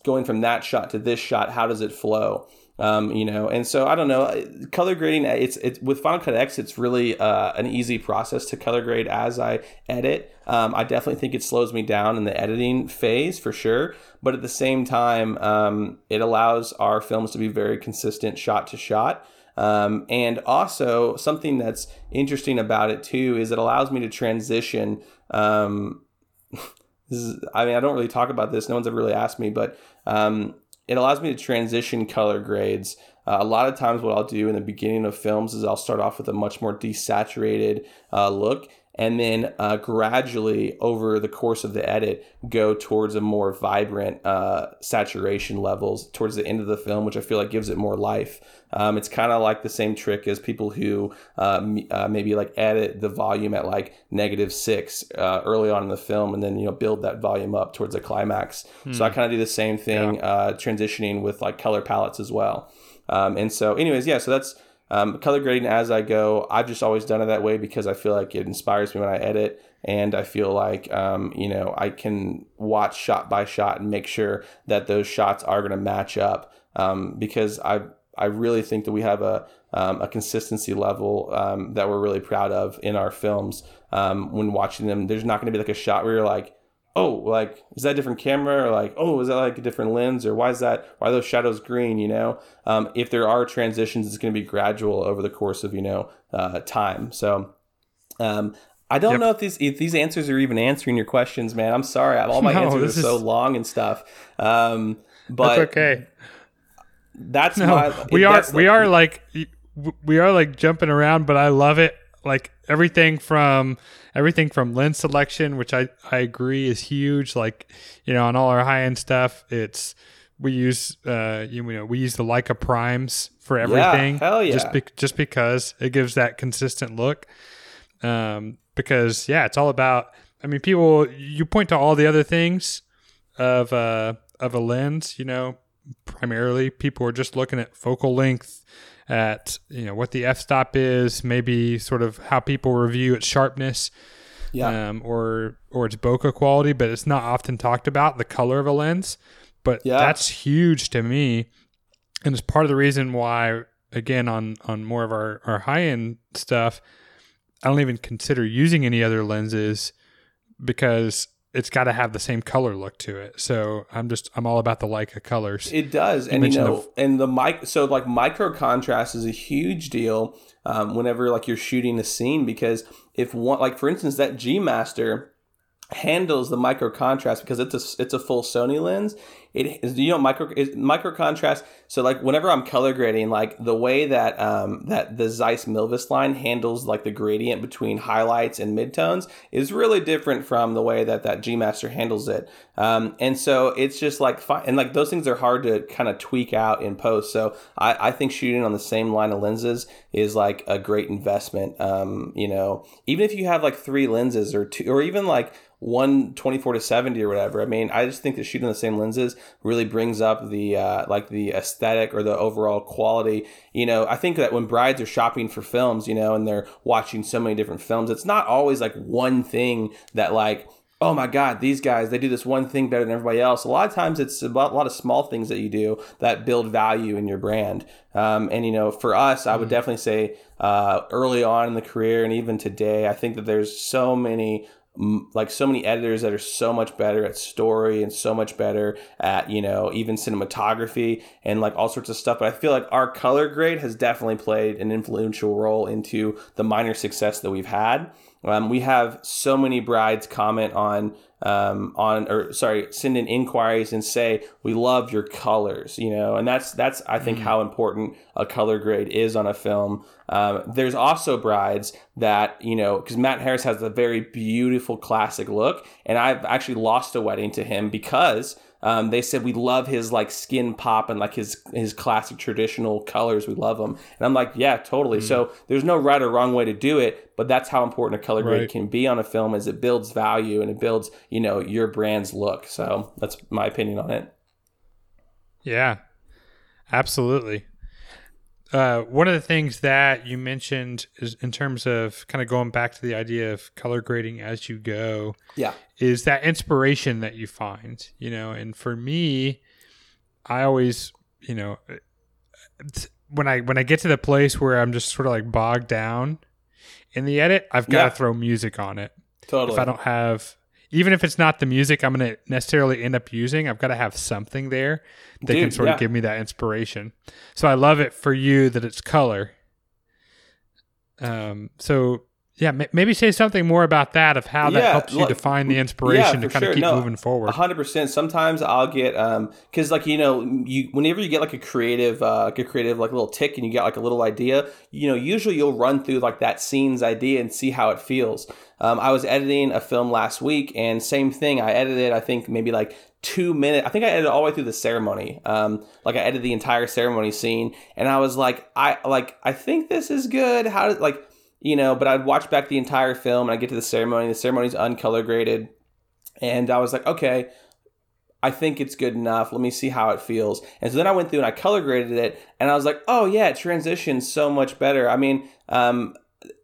S3: going from that shot to this shot, how does it flow? Um, you know, and so I don't know. Color grading, it's it's with Final Cut X, it's really uh, an easy process to color grade as I edit. Um, I definitely think it slows me down in the editing phase for sure, but at the same time, um, it allows our films to be very consistent shot to shot. Um, and also something that's interesting about it too is it allows me to transition. Um, is, I mean, I don't really talk about this. No one's ever really asked me, but um, it allows me to transition color grades. Uh, a lot of times, what I'll do in the beginning of films is I'll start off with a much more desaturated uh, look, and then uh, gradually over the course of the edit go towards a more vibrant uh, saturation levels towards the end of the film, which I feel like gives it more life. Um, it's kind of like the same trick as people who uh, m- uh, maybe like edit the volume at like negative six uh, early on in the film, and then you know build that volume up towards a climax. So I kind of do the same thing, uh, transitioning with like color palettes as well. Um, and so, anyways, yeah. So that's um, color grading as I go. I've just always done it that way because I feel like it inspires me when I edit. and I feel like um, you know I can watch shot by shot and make sure that those shots are going to match up um, because I I really think that we have a um, a consistency level um, that we're really proud of in our films um, when watching them. There's not going to be like a shot where you're like, oh, like is that a different camera? Or like, oh, is that like a different lens? Or why is that? Why are those shadows green? You know, um, if there are transitions, it's going to be gradual over the course of you know uh, time. So. Um, I don't yep. know if these if these answers are even answering your questions, man. I'm sorry. All my no, answers are so long and stuff. Um, but
S2: that's okay.
S3: That's
S2: no,
S3: my,
S2: we are we are like we are like jumping around, but I love it. Like everything from everything from lens selection, which I I agree is huge. Like you know, on all our high end stuff, it's we use uh you know we use the Leica primes for everything.
S3: Yeah, hell yeah.
S2: Just be, just because it gives that consistent look. Um, because yeah, it's all about. I mean, people you point to all the other things of uh of a lens. You know, primarily people are just looking at focal length at you know what the f-stop is, maybe sort of how people review its sharpness,
S3: yeah,
S2: um, or or its bokeh quality, but it's not often talked about the color of a lens. But yeah. that's huge to me, and it's part of the reason why, again, on on more of our our high end stuff, I don't even consider using any other lenses because it's got to have the same color look to it. So I'm just I'm all about the Leica colors.
S3: It does, you and you know, the, and the mic. So like micro contrast is a huge deal um, whenever like you're shooting a scene because if one like for instance that G Master handles the micro contrast because it's a it's a full Sony lens. It is you know micro micro contrast. So like whenever I'm color grading, like the way that um, that the Zeiss Milvus line handles like the gradient between highlights and midtones is really different from the way that that G Master handles it. Um, and so it's just like fine, and like those things are hard to kind of tweak out in post. So I, I think shooting on the same line of lenses is like a great investment. Um, you know, even if you have like three lenses or two, or even like one 24 to 70 or whatever. I mean, I just think that shooting the same lenses really brings up the uh, like the aesthetic or the overall quality. You know, I think that when brides are shopping for films, you know, and they're watching so many different films, it's not always like one thing that like oh my god these guys they do this one thing better than everybody else a lot of times it's a lot of small things that you do that build value in your brand um, and you know for us i would mm-hmm. definitely say uh, early on in the career and even today i think that there's so many like so many editors that are so much better at story and so much better at you know even cinematography and like all sorts of stuff. But i feel like our color grade has definitely played an influential role into the minor success that we've had. Um, we have so many brides comment on um, on or sorry send in inquiries and say we love your colors you know and that's that's i think mm. how important a color grade is on a film um, there's also brides that you know because matt harris has a very beautiful classic look and i've actually lost a wedding to him because um, they said we love his like skin pop and like his his classic traditional colors. We love them, and I'm like, yeah, totally. Mm. So there's no right or wrong way to do it, but that's how important a color grade right. can be on a film, is it builds value and it builds you know your brand's look. So that's my opinion on it.
S2: Yeah, absolutely. Uh, one of the things that you mentioned is in terms of kind of going back to the idea of color grading as you go.
S3: Yeah.
S2: Is that inspiration that you find, you know, and for me, I always, you know, when I when I get to the place where I'm just sort of like bogged down in the edit, I've got to yeah. throw music on it.
S3: Totally.
S2: If I don't have even if it's not the music I'm going to necessarily end up using, I've got to have something there that Dude, can sort yeah. of give me that inspiration. So I love it for you that it's color. Um, so yeah, maybe say something more about that of how that yeah, helps you define the inspiration yeah, to kind sure. of keep no, moving forward.
S3: hundred percent. Sometimes I'll get um because like you know you whenever you get like a creative uh like a creative like a little tick and you get like a little idea, you know usually you'll run through like that scene's idea and see how it feels. Um, I was editing a film last week and same thing. I edited I think maybe like two minutes. I think I edited all the way through the ceremony. Um, like I edited the entire ceremony scene and I was like I like I think this is good. How did like you know, but I'd watch back the entire film and I get to the ceremony. The ceremony's uncolor graded. And I was like, okay, I think it's good enough. Let me see how it feels. And so then I went through and I color graded it and I was like, oh yeah, it transitions so much better. I mean, um,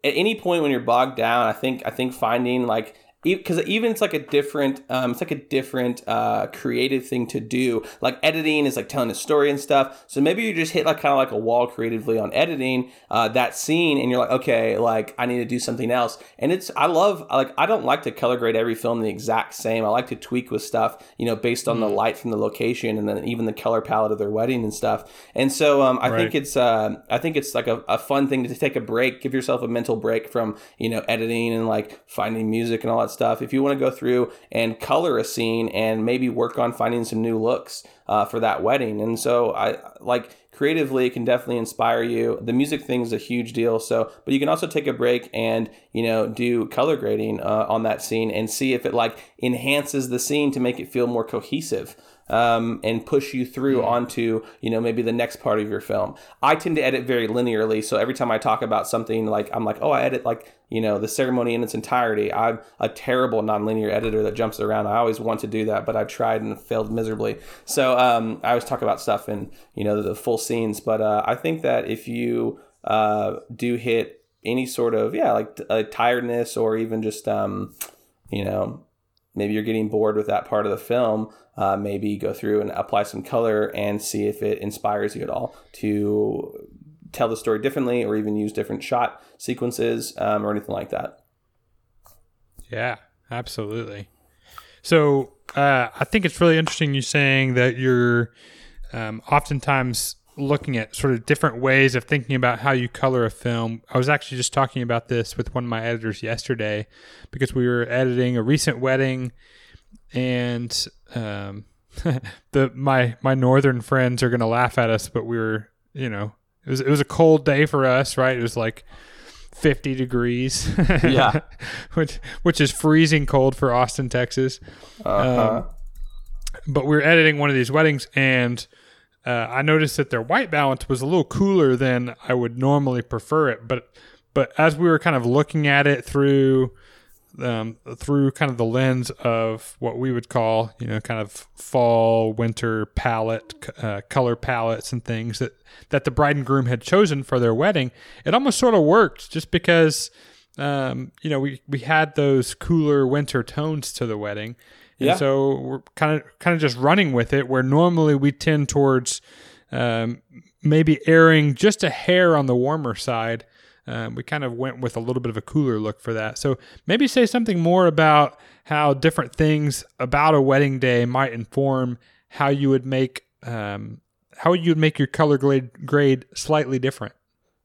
S3: at any point when you're bogged down, I think I think finding like because even it's like a different um, it's like a different uh, creative thing to do. Like editing is like telling a story and stuff. So maybe you just hit like kind of like a wall creatively on editing uh, that scene and you're like okay like i need to do something else. And it's i love like i don't like to color grade every film the exact same. I like to tweak with stuff you know based on mm. the light from the location and then even the color palette of their wedding and stuff. And so um, i right. think it's uh, i think it's like a, a fun thing to take a break give yourself a mental break from you know editing and like finding music and all that stuff, if you want to go through and color a scene and maybe work on finding some new looks uh, for that wedding. And so I like creatively it can definitely inspire you. The music thing is a huge deal. So, but you can also take a break and you know do color grading uh, on that scene and see if it like enhances the scene to make it feel more cohesive um, and push you through onto you know maybe the next part of your film. I tend to edit very linearly, so every time I talk about something like I'm like, oh, I edit like you know the ceremony in its entirety. I'm a terrible nonlinear editor that jumps around. I always want to do that, but I've tried and failed miserably. So um, I always talk about stuff in you know the, the full scenes. But uh, I think that if you uh, do hit any sort of yeah like a tiredness or even just um, you know maybe you're getting bored with that part of the film, uh, maybe go through and apply some color and see if it inspires you at all to tell the story differently or even use different shot sequences um, or anything like that.
S2: Yeah, absolutely. So uh, I think it's really interesting you saying that you're um, oftentimes looking at sort of different ways of thinking about how you color a film. I was actually just talking about this with one of my editors yesterday because we were editing a recent wedding and um, the my my northern friends are going to laugh at us but we were, you know, it was it was a cold day for us, right? It was like 50 degrees.
S3: yeah.
S2: which which is freezing cold for Austin, Texas. Uh-huh. Um, but we're editing one of these weddings and uh, I noticed that their white balance was a little cooler than I would normally prefer it. But but as we were kind of looking at it through um, through kind of the lens of what we would call you know kind of fall winter palette uh, color palettes and things that that the bride and groom had chosen for their wedding, it almost sort of worked just because. Um, you know, we, we had those cooler winter tones to the wedding, and yeah. so we're kind of kind of just running with it. Where normally we tend towards um, maybe airing just a hair on the warmer side. Um, we kind of went with a little bit of a cooler look for that. So maybe say something more about how different things about a wedding day might inform how you would make um, how you would make your color grade grade slightly different.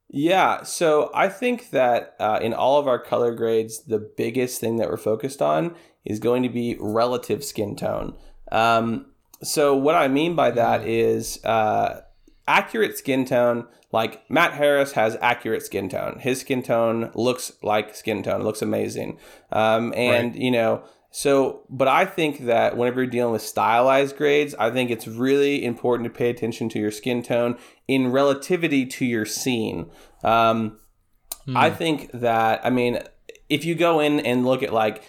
S3: Yeah, so I think that uh, in all of our color grades, the biggest thing that we're focused on is going to be relative skin tone. Um, so what I mean by that mm. uh, accurate skin tone. Like Matt Harris has accurate skin tone. His skin tone looks like skin tone. It looks amazing. Um, and right. you know, so, but I think that whenever you're dealing with stylized grades, I think it's really important to pay attention to your skin tone in relativity to your scene. Um, mm. I think that, I mean, if you go in and look at like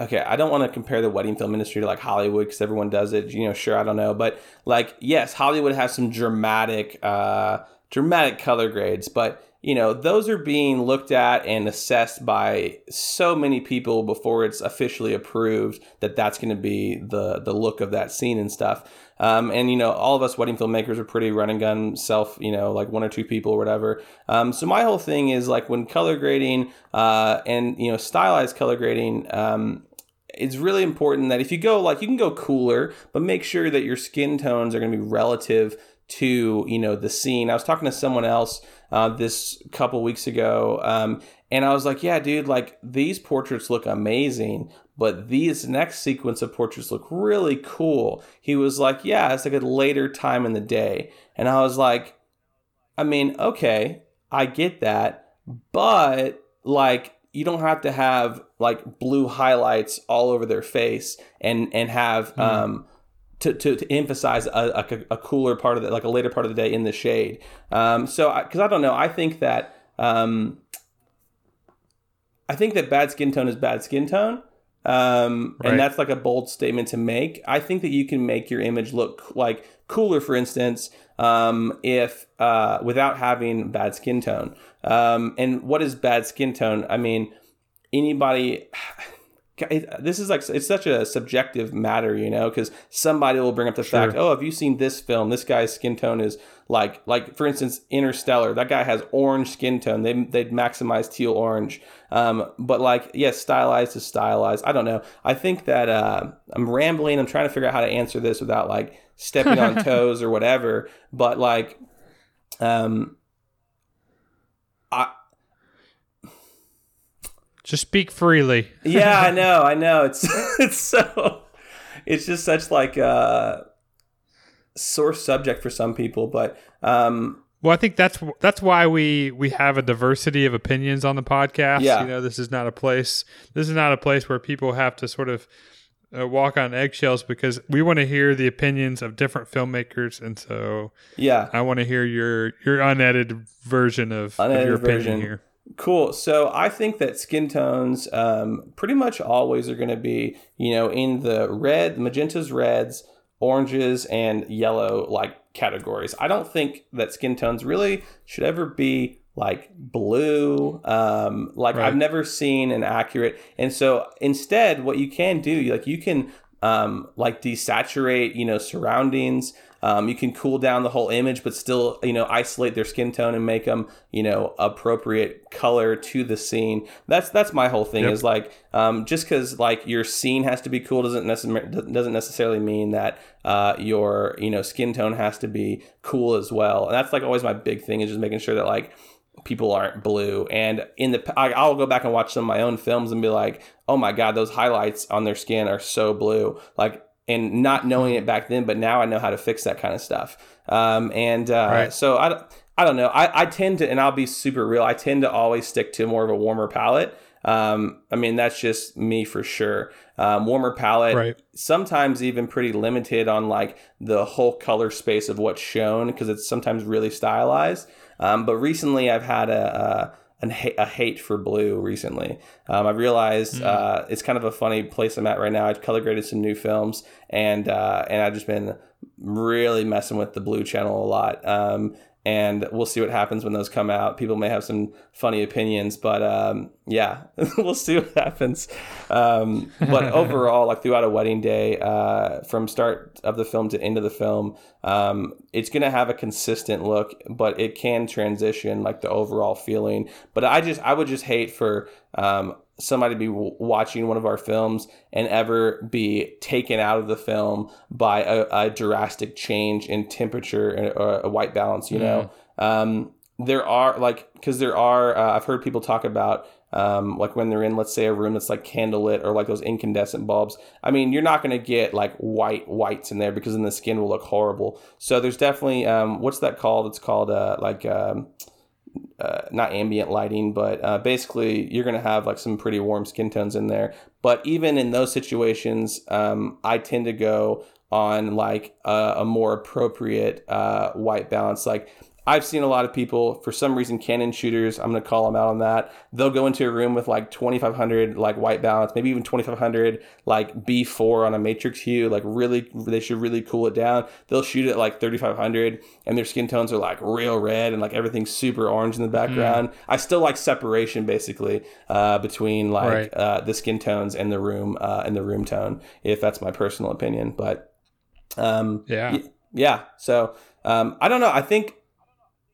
S3: okay, I don't want to compare the wedding film industry to like Hollywood because everyone does it. You know, sure, I don't know, but like, yes, Hollywood has some dramatic, uh, dramatic color grades, but you know, those are being looked at and assessed by so many people before it's officially approved that that's going to be the the look of that scene and stuff. Um, and you know, all of us wedding filmmakers are pretty run and gun self, you know, like one or two people or whatever. Um, so my whole thing is like when color grading uh, and you know stylized color grading, um, it's really important that if you go like you can go cooler, but make sure that your skin tones are going to be relative to you know the scene. I was talking to someone else uh, this couple weeks ago, um, and I was like, "Yeah, dude, like these portraits look amazing, but these next sequence of portraits look really cool." He was like, "Yeah, it's like a later time in the day," and I was like, "I mean, okay, I get that, but like." You don't have to have like blue highlights all over their face and and have mm. um to, to, to emphasize a, a, a, cooler part of the like a later part of the day in the shade um so because I, I, don't know i think that um i think that bad skin tone is bad skin tone um right. and that's like a bold statement to make i think that you can make your image look like cooler for instance um, if uh, without having bad skin tone. Um, and what is bad skin tone? I mean, anybody. This is like it's such a subjective matter, you know, because somebody will bring up the
S2: Sure.
S3: fact, oh, have you seen this film? This guy's skin tone is like, like for instance, Interstellar. That guy has orange skin tone. They they maximize teal orange. Um, but like, yes, stylized is stylized. I don't know. I think that uh, I'm rambling. I'm trying to figure out how to answer this without like stepping on toes or whatever. But like, um, I
S2: Just speak freely.
S3: yeah, I know, I know. It's it's so it's just such like a sore subject for some people, but um,
S2: Well, I think that's that's why we we have a diversity of opinions on the podcast.
S3: Yeah.
S2: You know, this is not a place. This is not a place where people have to sort of uh, walk on eggshells because we want to hear the opinions of different filmmakers, and so
S3: yeah,
S2: I want to hear your your unedited version of, of
S3: Unedited
S2: your opinion
S3: version.
S2: here.
S3: Cool. So I think that skin tones um, pretty much always are going to be, you know, in the red, magentas, reds, oranges, and yellow like categories. I don't think that skin tones really should ever be like blue. Um, like
S2: Right.
S3: I've never seen an accurate. And so instead, what you can do, like you can um, like desaturate, you know, surroundings. Um, you can cool down the whole image, but still, you know, isolate their skin tone and make them, you know, appropriate color to the scene. That's that's my whole thing.
S2: Yep.
S3: Is like um, just because like your scene has to be cool doesn't necessarily doesn't necessarily mean that uh, your you know skin tone has to be cool as well. And that's like always my big thing is just making sure that like people aren't blue. And in the, I, I'll go back and watch some of my own films and be like, oh my god, those highlights on their skin are so blue. Like, and not knowing it back then, but now I know how to fix that kind of stuff. Um, and uh,
S2: Right.
S3: so I, I don't know. I, I tend to, and I'll be super real. I tend to always stick to more of a warmer palette. Um, I mean, that's just me for sure. Um, warmer palette,
S2: Right.
S3: sometimes even pretty limited on like the whole color space of what's shown because it's sometimes really stylized. Um, but recently, I've had a, a, a hate for blue recently. Um, I realized uh, it's kind of a funny place I'm at right now. I've color graded some new films, and uh, and I've just been really messing with the blue channel a lot. Um, and we'll see what happens when those come out. People may have some funny opinions, but um, yeah, we'll see what happens. Um, but overall, like throughout a wedding day, uh, from start of the film to end of the film, um, it's gonna have a consistent look, but it can transition like the overall feeling. But I just, I would just hate for um, somebody be watching one of our films and ever be taken out of the film by a, a drastic change in temperature and- or a white balance. You know, um, there are like because there are. Uh, I've heard people talk about. Um, like when they're in, let's say, a room that's like candlelit or like those incandescent bulbs. I mean, you're not going to get like white whites in there because then the skin will look horrible. So there's definitely um, what's that called? It's called uh, like um, uh, not ambient lighting, but uh, basically you're going to have like some pretty warm skin tones in there. But even in those situations, um, I tend to go on like a, a more appropriate uh, white balance. Like I've seen a lot of people, for some reason, Canon shooters, I'm going to call them out on that. They'll go into a room with like 2500 like white balance, maybe even 2500 like B4 on a matrix hue, like really, they should really cool it down. They'll shoot it at like 3500 and their skin tones are like real red and like everything's super orange in the background. I still like separation basically uh, between like
S2: Right.
S3: uh, the skin tones and the room uh, and the room tone, if that's my personal opinion. But um,
S2: Yeah.
S3: y- yeah. So um, I don't know. I think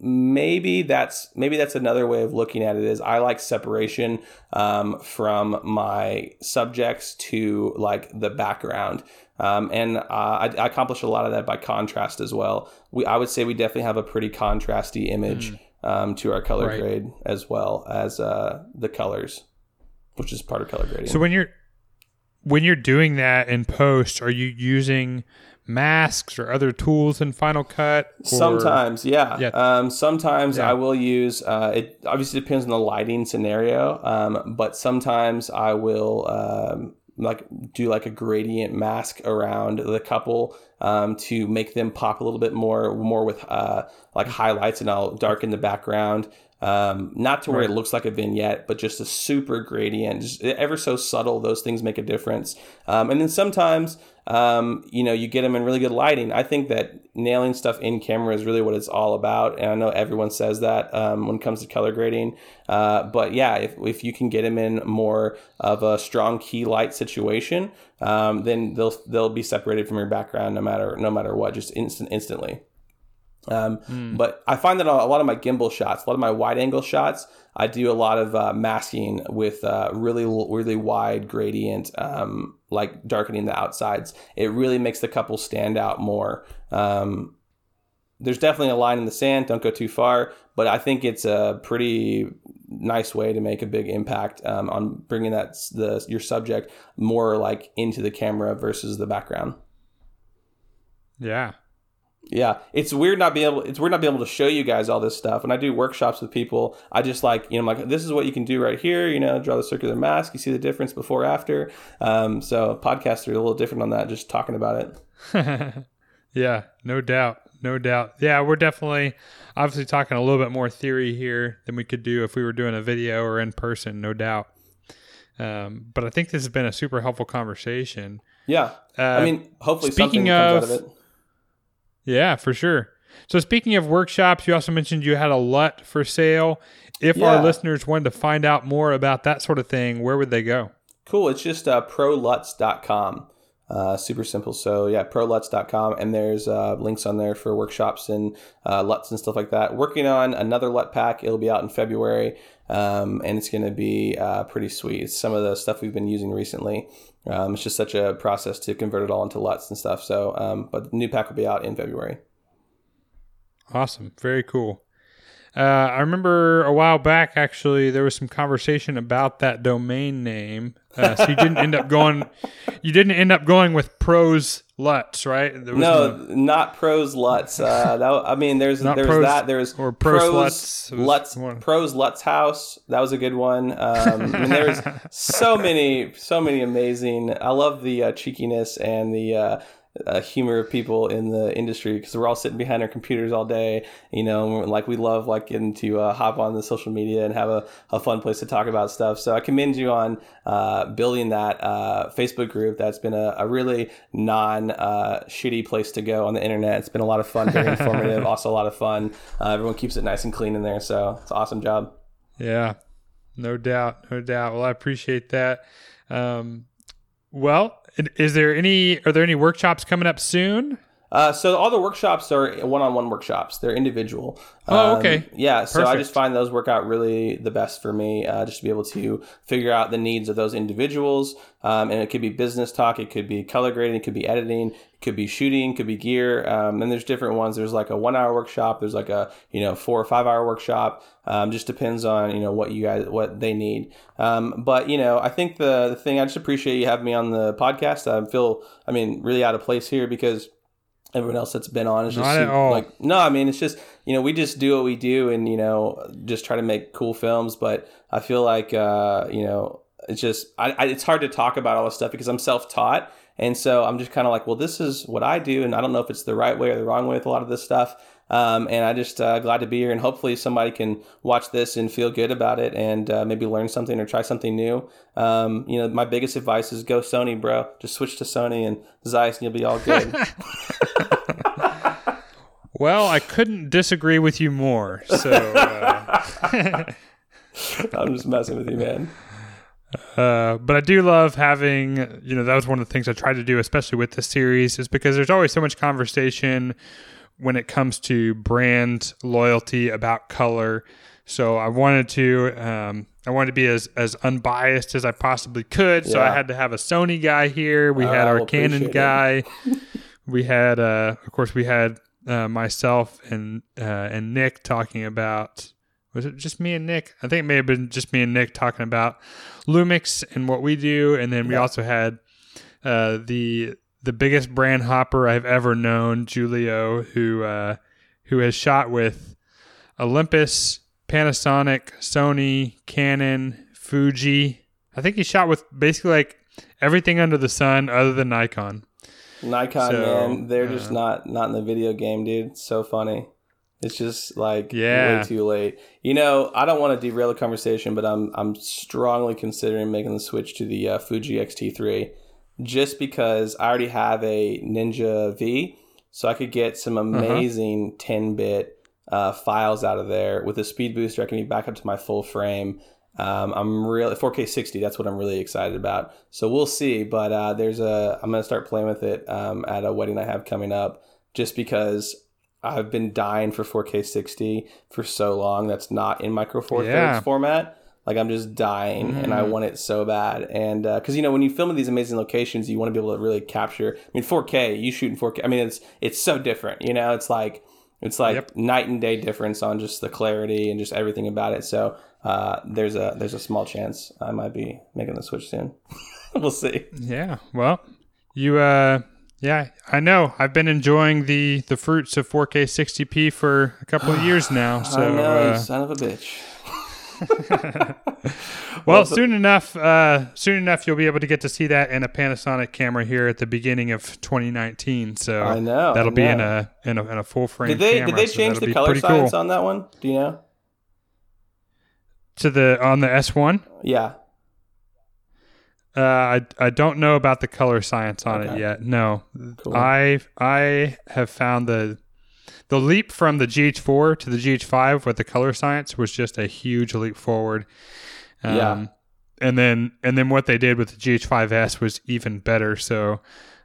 S3: maybe that's maybe that's another way of looking at it is I like separation um, from my subjects to like the background. Um, and uh, I, I accomplish a lot of that by contrast as well. We I would say we definitely have a pretty contrasty image um, to our color
S2: Right.
S3: grade as well as uh, the colors, which is part of color grading.
S2: So when you're when you're doing that in post, are you using masks or other tools in Final Cut? or-
S3: Sometimes, yeah.
S2: Yeah.
S3: Um, sometimes
S2: Yeah.
S3: I will use. Uh, it obviously depends on the lighting scenario, um, but sometimes I will um, like do like a gradient mask around the couple um, to make them pop a little bit more, more with uh, like highlights, and I'll darken the background. Um, not to where it looks like a vignette, but just a super gradient, just ever so subtle. Those things make a difference. Um, and then sometimes um, you know, you get them in really good lighting. I think that nailing stuff in camera is really what it's all about. And I know everyone says that um, when it comes to color grading. Uh, but yeah, if, if you can get them in more of a strong key light situation, um, then they'll they'll be separated from your background no matter no matter what, just instant instantly. Um, mm. But I find that a lot of my gimbal shots, a lot of my wide angle shots, I do a lot of uh, masking with uh, really really wide gradient, um, like darkening the outsides. It really makes the couple stand out more. Um, there's definitely a line in the sand. Don't go too far, but I think it's a pretty nice way to make a big impact um, on bringing that the your subject more like into the camera versus the background.
S2: Yeah,
S3: yeah, it's weird not being able. It's weird not being able to show you guys all this stuff. When I do workshops with people, I just like you know, I'm like this is what you can do right here. You know, draw the circular mask. You see the difference before after. Um, so podcasts are a little different on that. Just talking about
S2: it. yeah, no doubt, no doubt. Yeah, we're definitely obviously talking a little bit more theory here than we could do if we were doing a video or in person. No doubt. Um, but I think this has been a super helpful conversation.
S3: Yeah, uh, I mean, hopefully speaking something of, comes out of it
S2: yeah, for sure. So speaking of workshops, you also mentioned you had a LUT for sale. If yeah. our listeners wanted to find out more about that sort of thing, where would they go?
S3: Cool. It's just uh, proluts.com. Uh, super simple. So yeah, proluts.com, and there's uh, links on there for workshops and uh, LUTs and stuff like that. Working on another LUT pack. It'll be out in February, um, and it's going to be uh, pretty sweet. It's some of the stuff we've been using recently. Um, it's just such a process to convert it all into LUTs and stuff. So, um, but the new pack will be out in February.
S2: Awesome. Very cool. Uh, I remember a while back, actually, there was some conversation about that domain name. Uh, so you didn't end up going, you didn't end up going with pros Lutz, right?
S3: no, no, not pros Lutz. Uh, that, I mean, there's there's pros, that. There's
S2: or pros Lutz.
S3: Lutz pros Lutz House. That was a good one. Um, mean, there's so many, so many amazing. I love the uh, cheekiness and the uh, humor of people in the industry because we're all sitting behind our computers all day. You know, like we love like getting to uh, hop on the social media and have a, a fun place to talk about stuff. So I commend you on uh, building that uh, Facebook group. That's been a, a really non uh, shitty place to go on the internet. It's been a lot of fun, very informative, also a lot of fun. Uh, everyone keeps it nice and clean in there, so it's an awesome job.
S2: Yeah, no doubt, no doubt. Well, I appreciate that. Um, well, is there any? Are there any workshops coming up soon?
S3: Uh, so all the workshops are one-on-one workshops. They're individual.
S2: Oh, okay.
S3: Um, yeah. So Perfect. I just find those work out really the best for me, uh, just to be able to figure out the needs of those individuals. Um, and it could be business talk, it could be color grading, it could be editing, it could be shooting, it could be gear. Um, and there's different ones. There's like a one-hour workshop. There's like a you know four or five-hour workshop. Um, just depends on you know what you guys what they need. Um, but you know, I think the the thing I just appreciate you having me on the podcast. I feel I mean really out of place here because everyone else that's been on is just like no i mean it's just you know we just do what we do and you know just try to make cool films but i feel like uh you know it's just I, I it's hard to talk about all this stuff because i'm self-taught. And so i'm just kind of like well this is what i do and i don't know if it's the right way or the wrong way with a lot of this stuff um, and I just uh, glad to be here, and hopefully somebody can watch this and feel good about it, and uh, maybe learn something or try something new. Um, you know, my biggest advice is go Sony, bro. Just switch to Sony and Zeiss, and you'll be all good.
S2: well, I couldn't disagree with you more. So uh...
S3: I'm just messing with you, man.
S2: Uh, but I do love having, you know, that was one of the things I tried to do, especially with this series, is because there's always so much conversation when it comes to brand loyalty about color. So I wanted to um, I wanted to be as as unbiased as I possibly could. Yeah. So I had to have a Sony guy here. We had our Canon guy. we had uh, of course we had uh, myself and uh, and Nick talking about was it just me and Nick? I think it may have been just me and Nick talking about Lumix and what we do, and then we yeah. also had uh, the the biggest brand hopper I've ever known, Julio, who uh, who has shot with Olympus, Panasonic, Sony, Canon, Fuji. I think he shot with basically like everything under the sun other than Nikon.
S3: Nikon, so, man, they're uh, just not not in the video game, dude. It's so funny. It's just like
S2: Yeah.
S3: way too late. You know, I don't want to derail the conversation, but I'm I'm strongly considering making the switch to the uh, Fuji X-T3 just because I already have a Ninja V, so I could get some amazing 10-bit uh, files out of there with a speed booster. I can be back up to my full frame. Um, I'm really 4K 60. That's what I'm really excited about. So we'll see. But uh, there's a I'm gonna start playing with it um, at a wedding I have coming up, just because I've been dying for 4K 60 for so long. That's not in micro four
S2: Yeah.
S3: thirds format. Like I'm just dying, and I want it so bad. And because you know when you film in these amazing locations, you want to be able to really capture. I mean, 4K, you shoot in 4K. I mean, it's it's so different. You know, it's like it's like
S2: Yep.
S3: night and day difference on just the clarity and just everything about it. So uh, there's a there's a small chance I might be making the switch soon. we'll see.
S2: Yeah. Well, you uh yeah, I know. I've been enjoying the the fruits of 4K 60p for a couple of years now. So
S3: I know,
S2: uh,
S3: son of a bitch.
S2: well, soon enough, uh, soon enough, you'll be able to get to see that in a Panasonic camera here at the beginning of 2019. So
S3: I know,
S2: that'll be in a in a in a full frame.
S3: Did they
S2: camera,
S3: did they change
S2: that'll
S3: the color science
S2: cool.
S3: on that one? Do you know?
S2: to the on the S1?
S3: Yeah.
S2: Uh, I I don't know about the color science on it yet. No,
S3: Cool.
S2: I I have found the the leap from the GH4 to the GH5 with the color science was just a huge leap forward. Um,
S3: Yeah.
S2: And then and then what they did with the GH5S was even better. So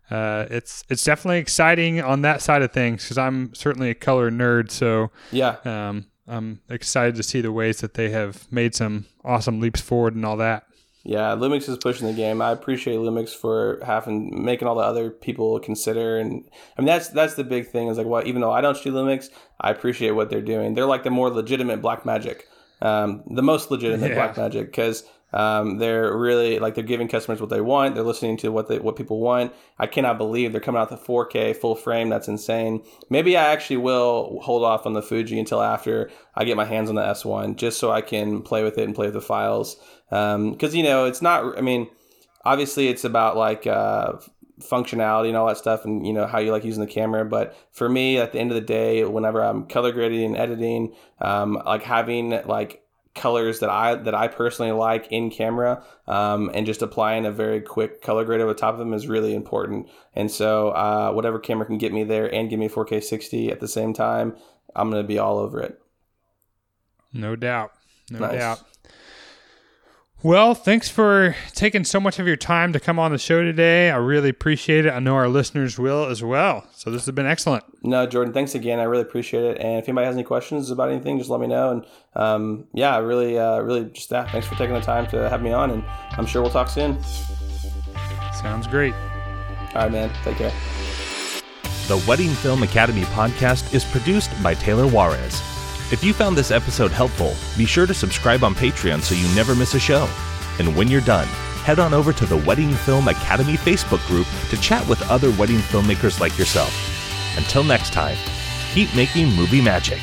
S2: uh, it's it's definitely exciting on that side of things because I'm certainly a color nerd. So
S3: Yeah.
S2: um, I'm excited to see the ways that they have made some awesome leaps forward and all that.
S3: Yeah, Lumix is pushing the game. I appreciate Lumix for having making all the other people consider, and I mean that's that's the big thing. Is like, what even though I don't shoot Lumix, I appreciate what they're doing. They're like the more legitimate Blackmagic, um, the most legitimate
S2: Yeah.
S3: Blackmagic, because um, they're really like they're giving customers what they want. They're listening to what they what people want. I cannot believe they're coming out the 4K full frame. That's insane. Maybe I actually will hold off on the Fuji until after I get my hands on the S1, just so I can play with it and play with the files. Because you know it's not. I mean, obviously it's about like uh, functionality and all that stuff, and you know how you like using the camera. But for me, at the end of the day, whenever I'm color grading and editing, um, like having like colors that I that I personally like in camera, um, and just applying a very quick color grade over top of them is really important. And so, uh, whatever camera can get me there and give me 4K 60 at the same time, I'm gonna be all over it.
S2: No doubt. No
S3: Nice.
S2: doubt. Well, thanks for taking so much of your time to come on the show today. I really appreciate it. I know our listeners will as well. So this has been excellent.
S3: No, Jordan, thanks again. I really appreciate it. And if anybody has any questions about anything, just let me know. And um, yeah, I really, uh, really just that. Thanks for taking the time to have me on, and I'm sure we'll talk soon.
S2: Sounds great.
S3: All right, man. Take care.
S1: The Wedding Film Academy podcast is produced by Taylor Juarez. If you found this episode helpful, be sure to subscribe on Patreon so you never miss a show. And when you're done, head on over to the Wedding Film Academy Facebook group to chat with other wedding filmmakers like yourself. Until next time, keep making movie magic.